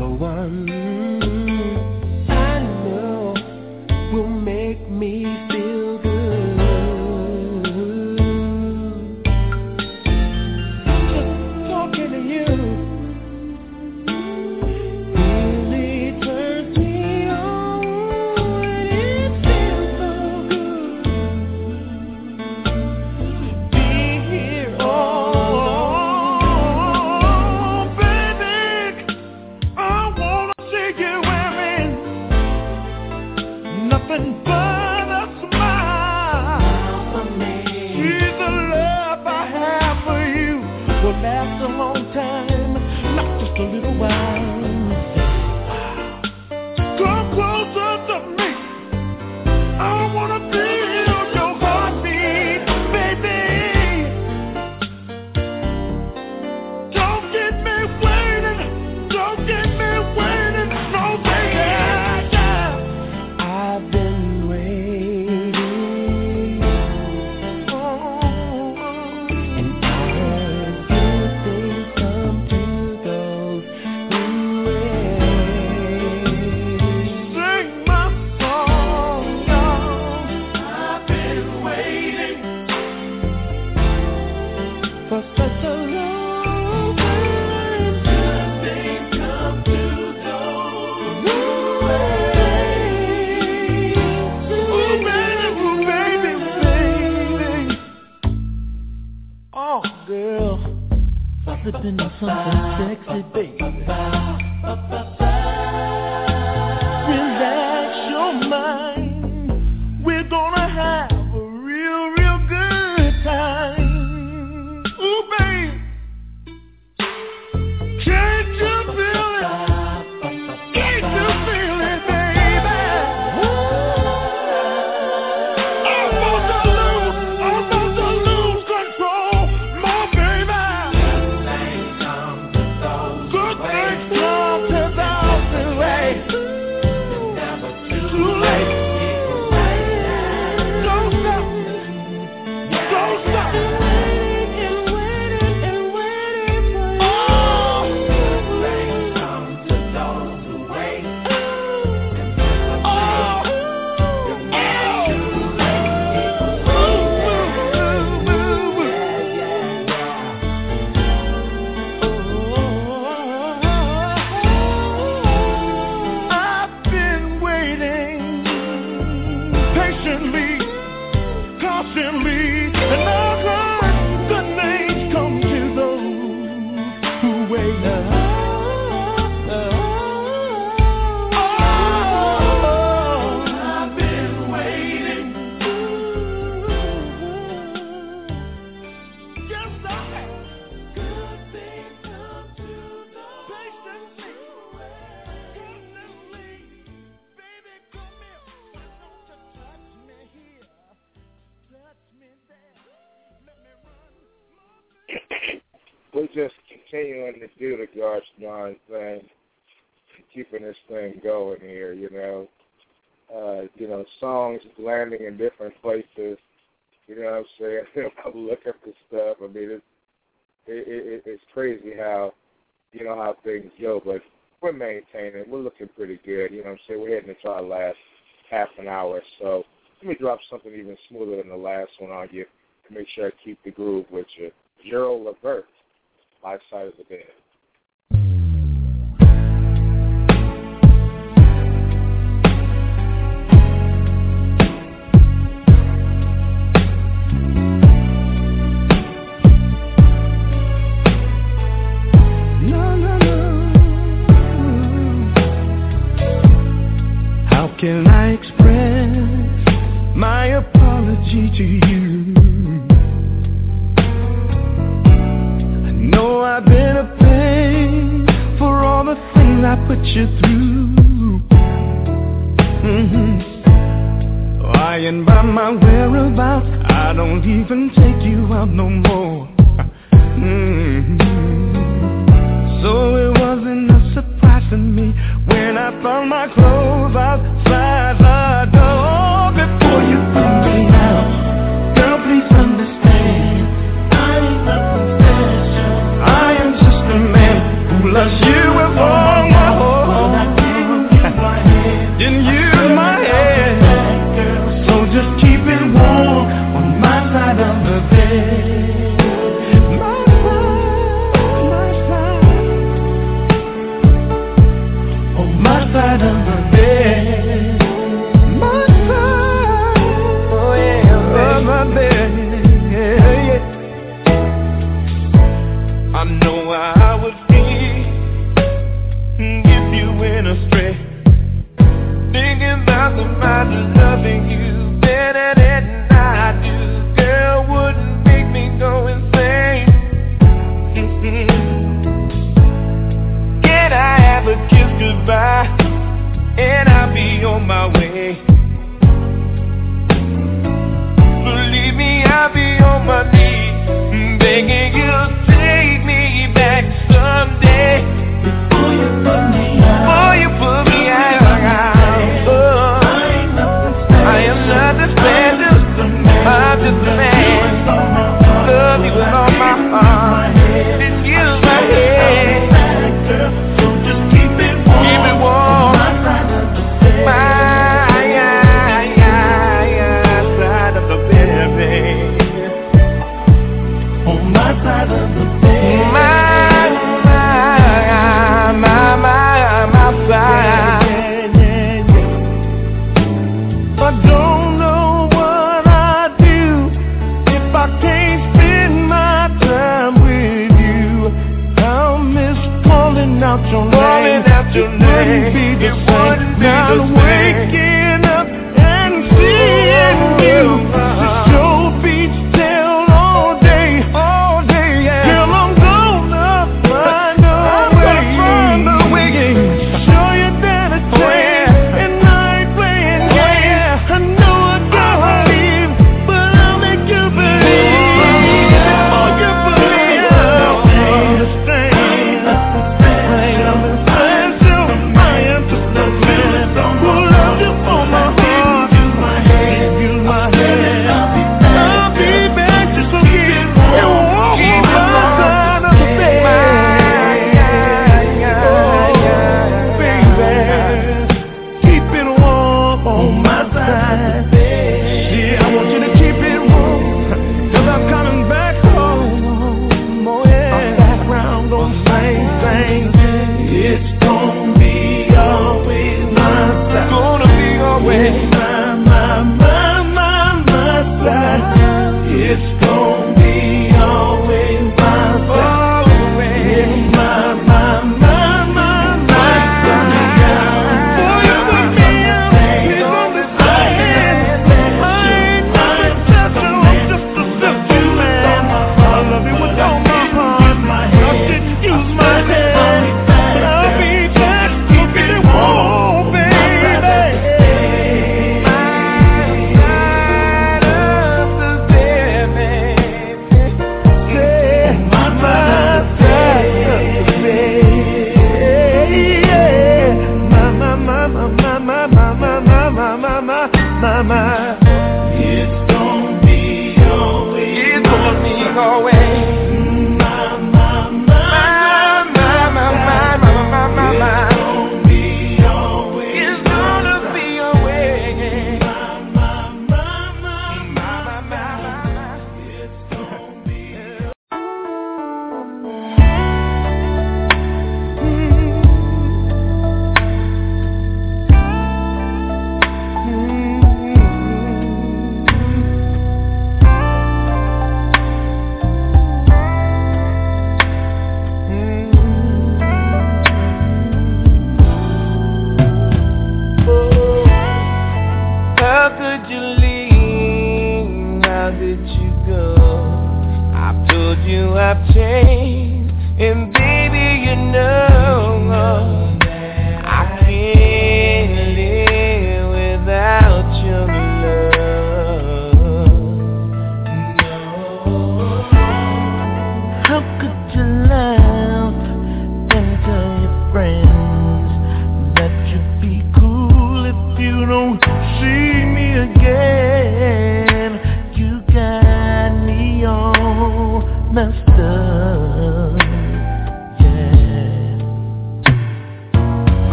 the one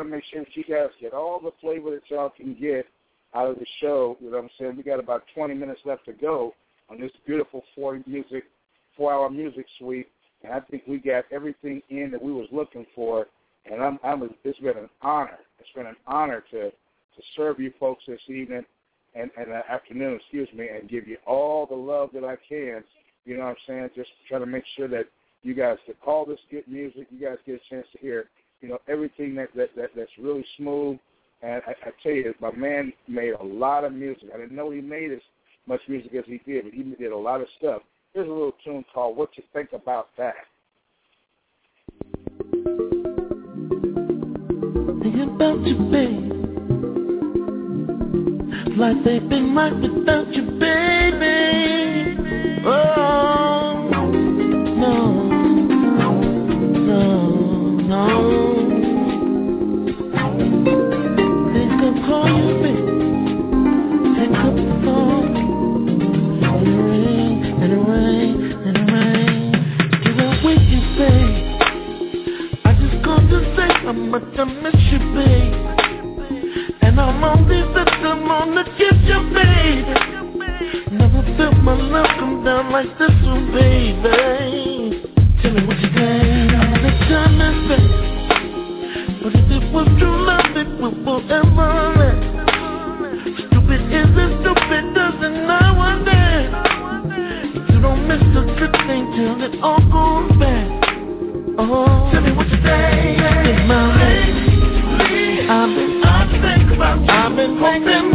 want to make sure that you guys get all the flavor that y'all can get out of the show. You know what I'm saying? We got about 20 minutes left to go on this beautiful four music, four-hour music suite, and I think we got everything in that we was looking for. And I'm, I'm, it's been an honor. It's been an honor to to serve you folks this evening and, and uh, afternoon, excuse me, and give you all the love that I can. You know what I'm saying? Just try to make sure that you guys get all this good music. You guys get a chance to hear, you know, everything that, that, that that's really smooth. And I, I tell you, my man made a lot of music. I didn't know he made as much music as he did, but he did a lot of stuff. Here's a little tune called "What You Think About That." Thinking about you, babe. Life ain't been right without you, baby. Oh, much I miss you, babe. And I'm on this system on to kiss you, baby. Never felt my love come down like this one, baby. Tell me what you think. I'm the time is fake. But if it was true love, it would forever last. Stupid is it, stupid doesn't nowadays. You don't miss a good thing till it all goes back. Oh, tell me what you think. In my head, I've been, I've been thinking about you. I've been thinking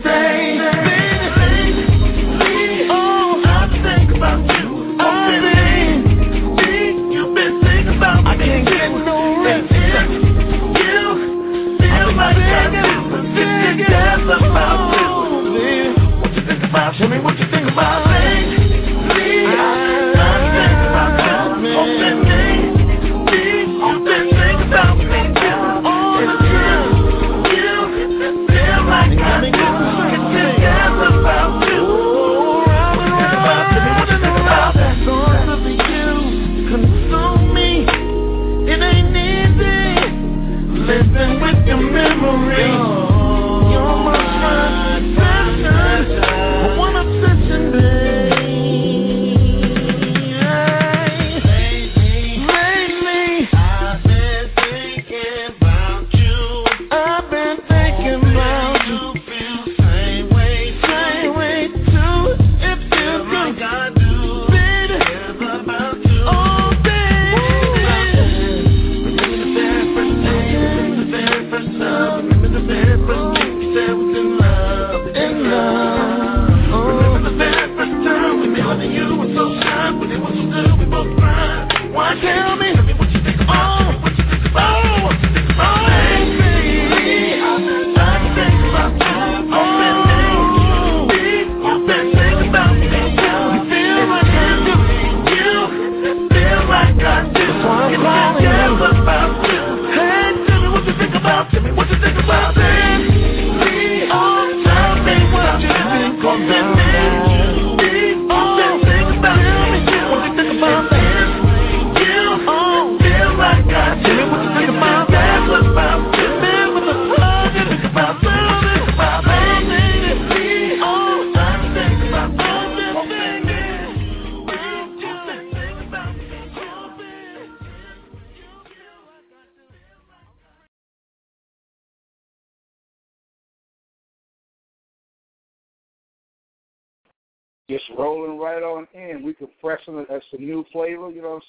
Tell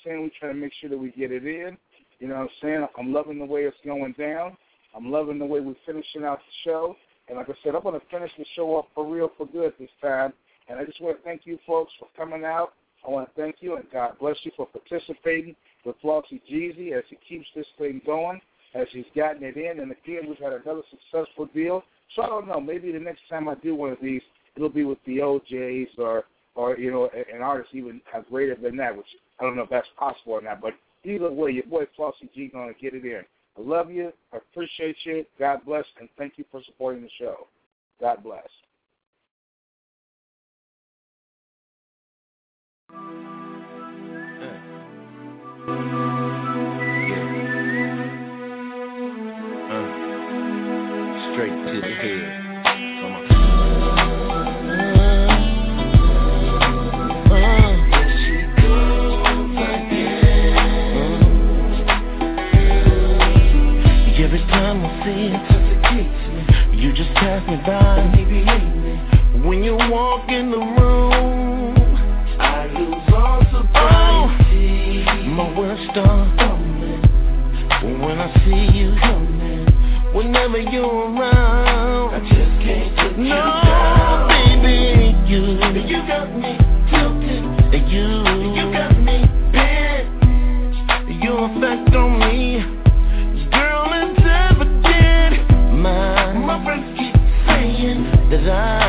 saying? We trying to make sure that we get it in. You know what I'm saying? I'm loving the way it's going down. I'm loving the way we're finishing out the show. And like I said, I'm going to finish the show up for real for good this time. And I just want to thank you folks for coming out. I want to thank you and God bless you for participating with Flossie Jeezy as he keeps this thing going, as he's gotten it in. And again, we've had another successful deal. So I don't know, maybe the next time I do one of these, it'll be with the O'Jays or, or you know, an artist even greater than that, which I don't know if that's possible or not. But either way, your boy Flossy G to get it in. I love you. I appreciate you. God bless, and thank you for supporting the show. God bless. Uh, uh, straight to the head. Every time I see it, you just pass me by. maybe hate me. When you walk in the room, I lose all sobriety. My world starts tumbling when I see you coming. Whenever you're around, I just can't put no, you down. baby, you you got me tilted. You you got me bent. Your effect on me. desire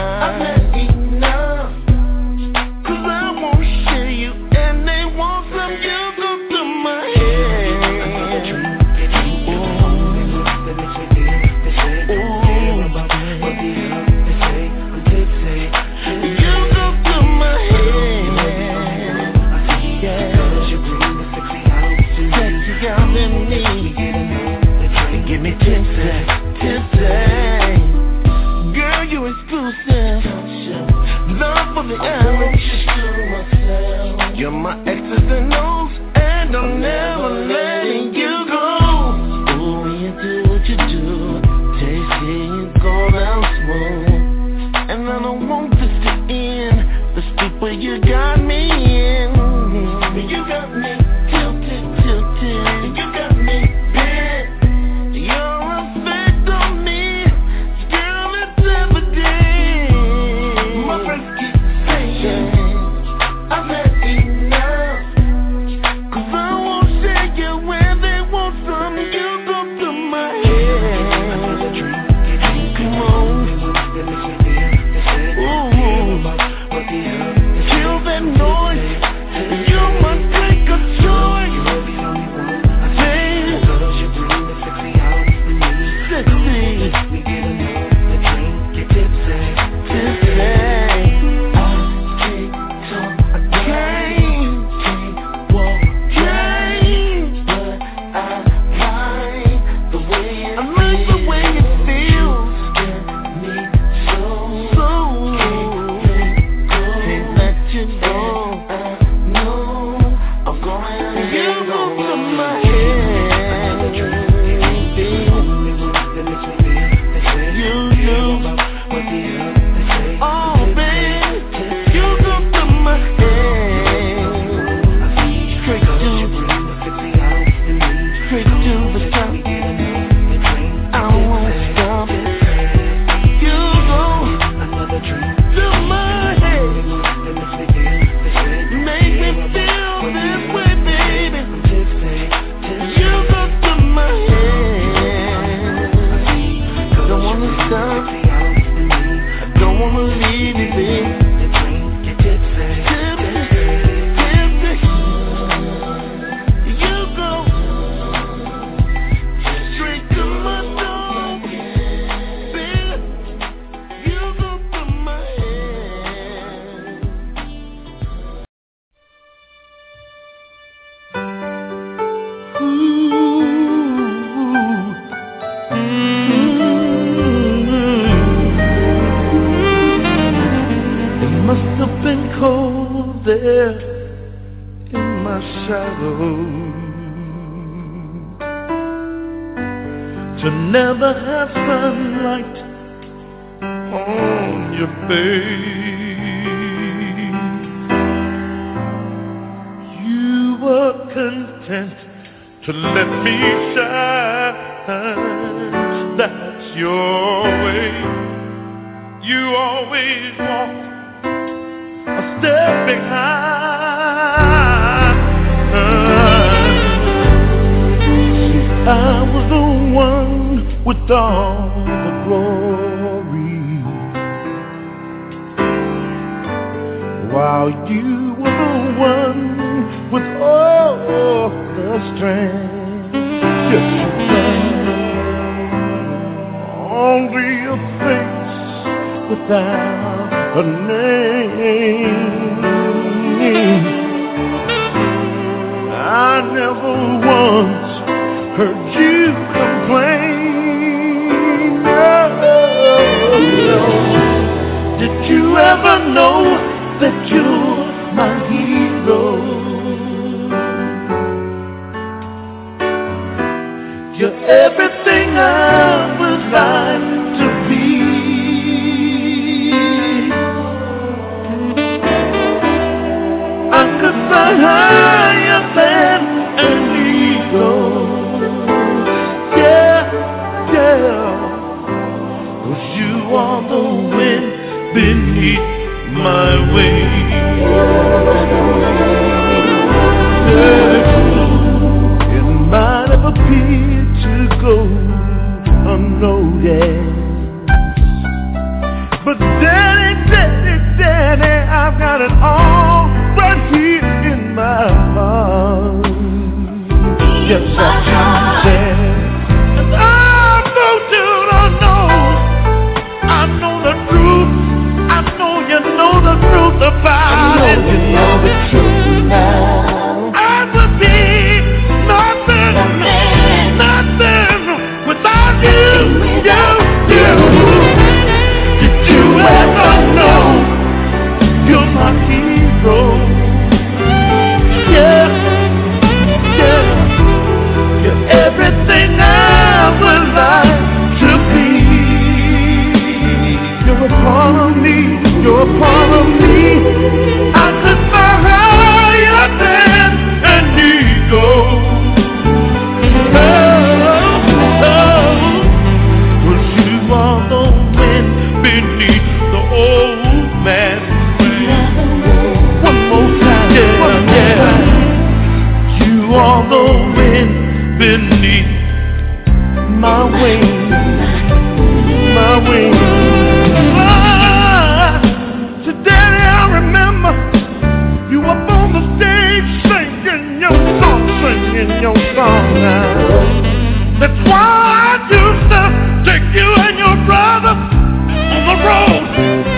That's why I used to take you and your brother on the road.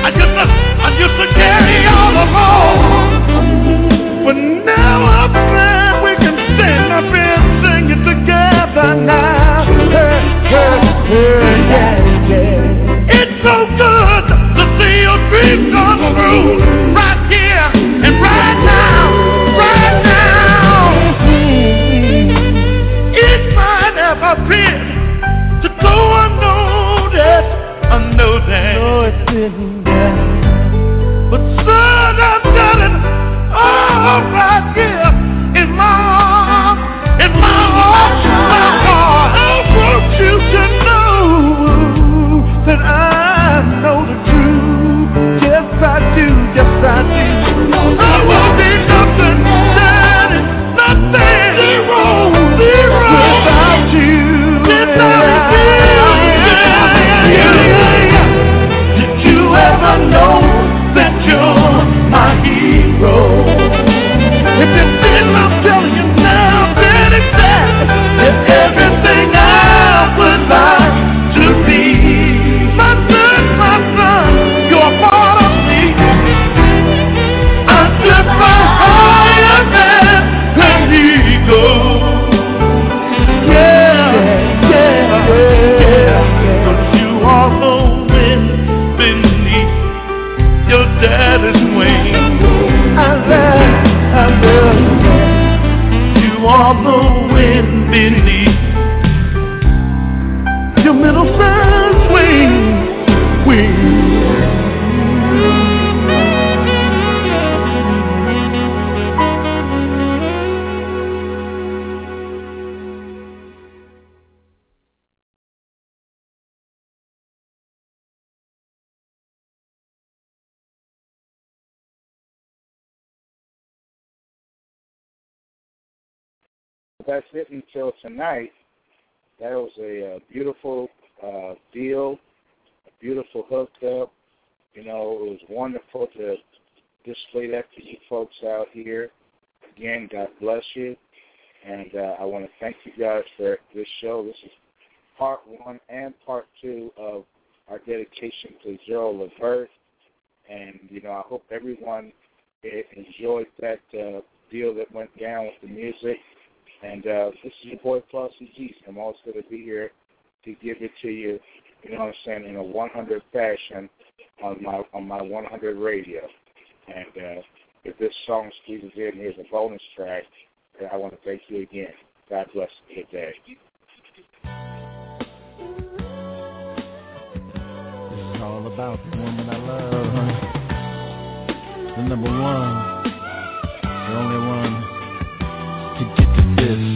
I used to, I used to carry all. But now I'm glad we can stand up and sing it together now. Yeah, yeah. It's so good to see your dreams come true have to go unnoticed, unnoticed. No, it didn't. That's it until tonight. That was a uh, beautiful uh, deal, a beautiful hookup. You know, it was wonderful to display that to you folks out here. Again, God bless you. And uh, I want to thank you guys for this show. This is part one and part two of our dedication to Gerald Levert. And, you know, I hope everyone enjoyed that uh, deal that went down with the music. And uh, this is your boy and Flossy I'm also going to be here to give it to you, you know what I'm saying, in a 100 fashion on my on my 100 radio. And uh, if this song squeezes in, here's a bonus track. And I want to thank you again. God bless you today. It's all about the woman I love, huh? The number one, the only one to get this.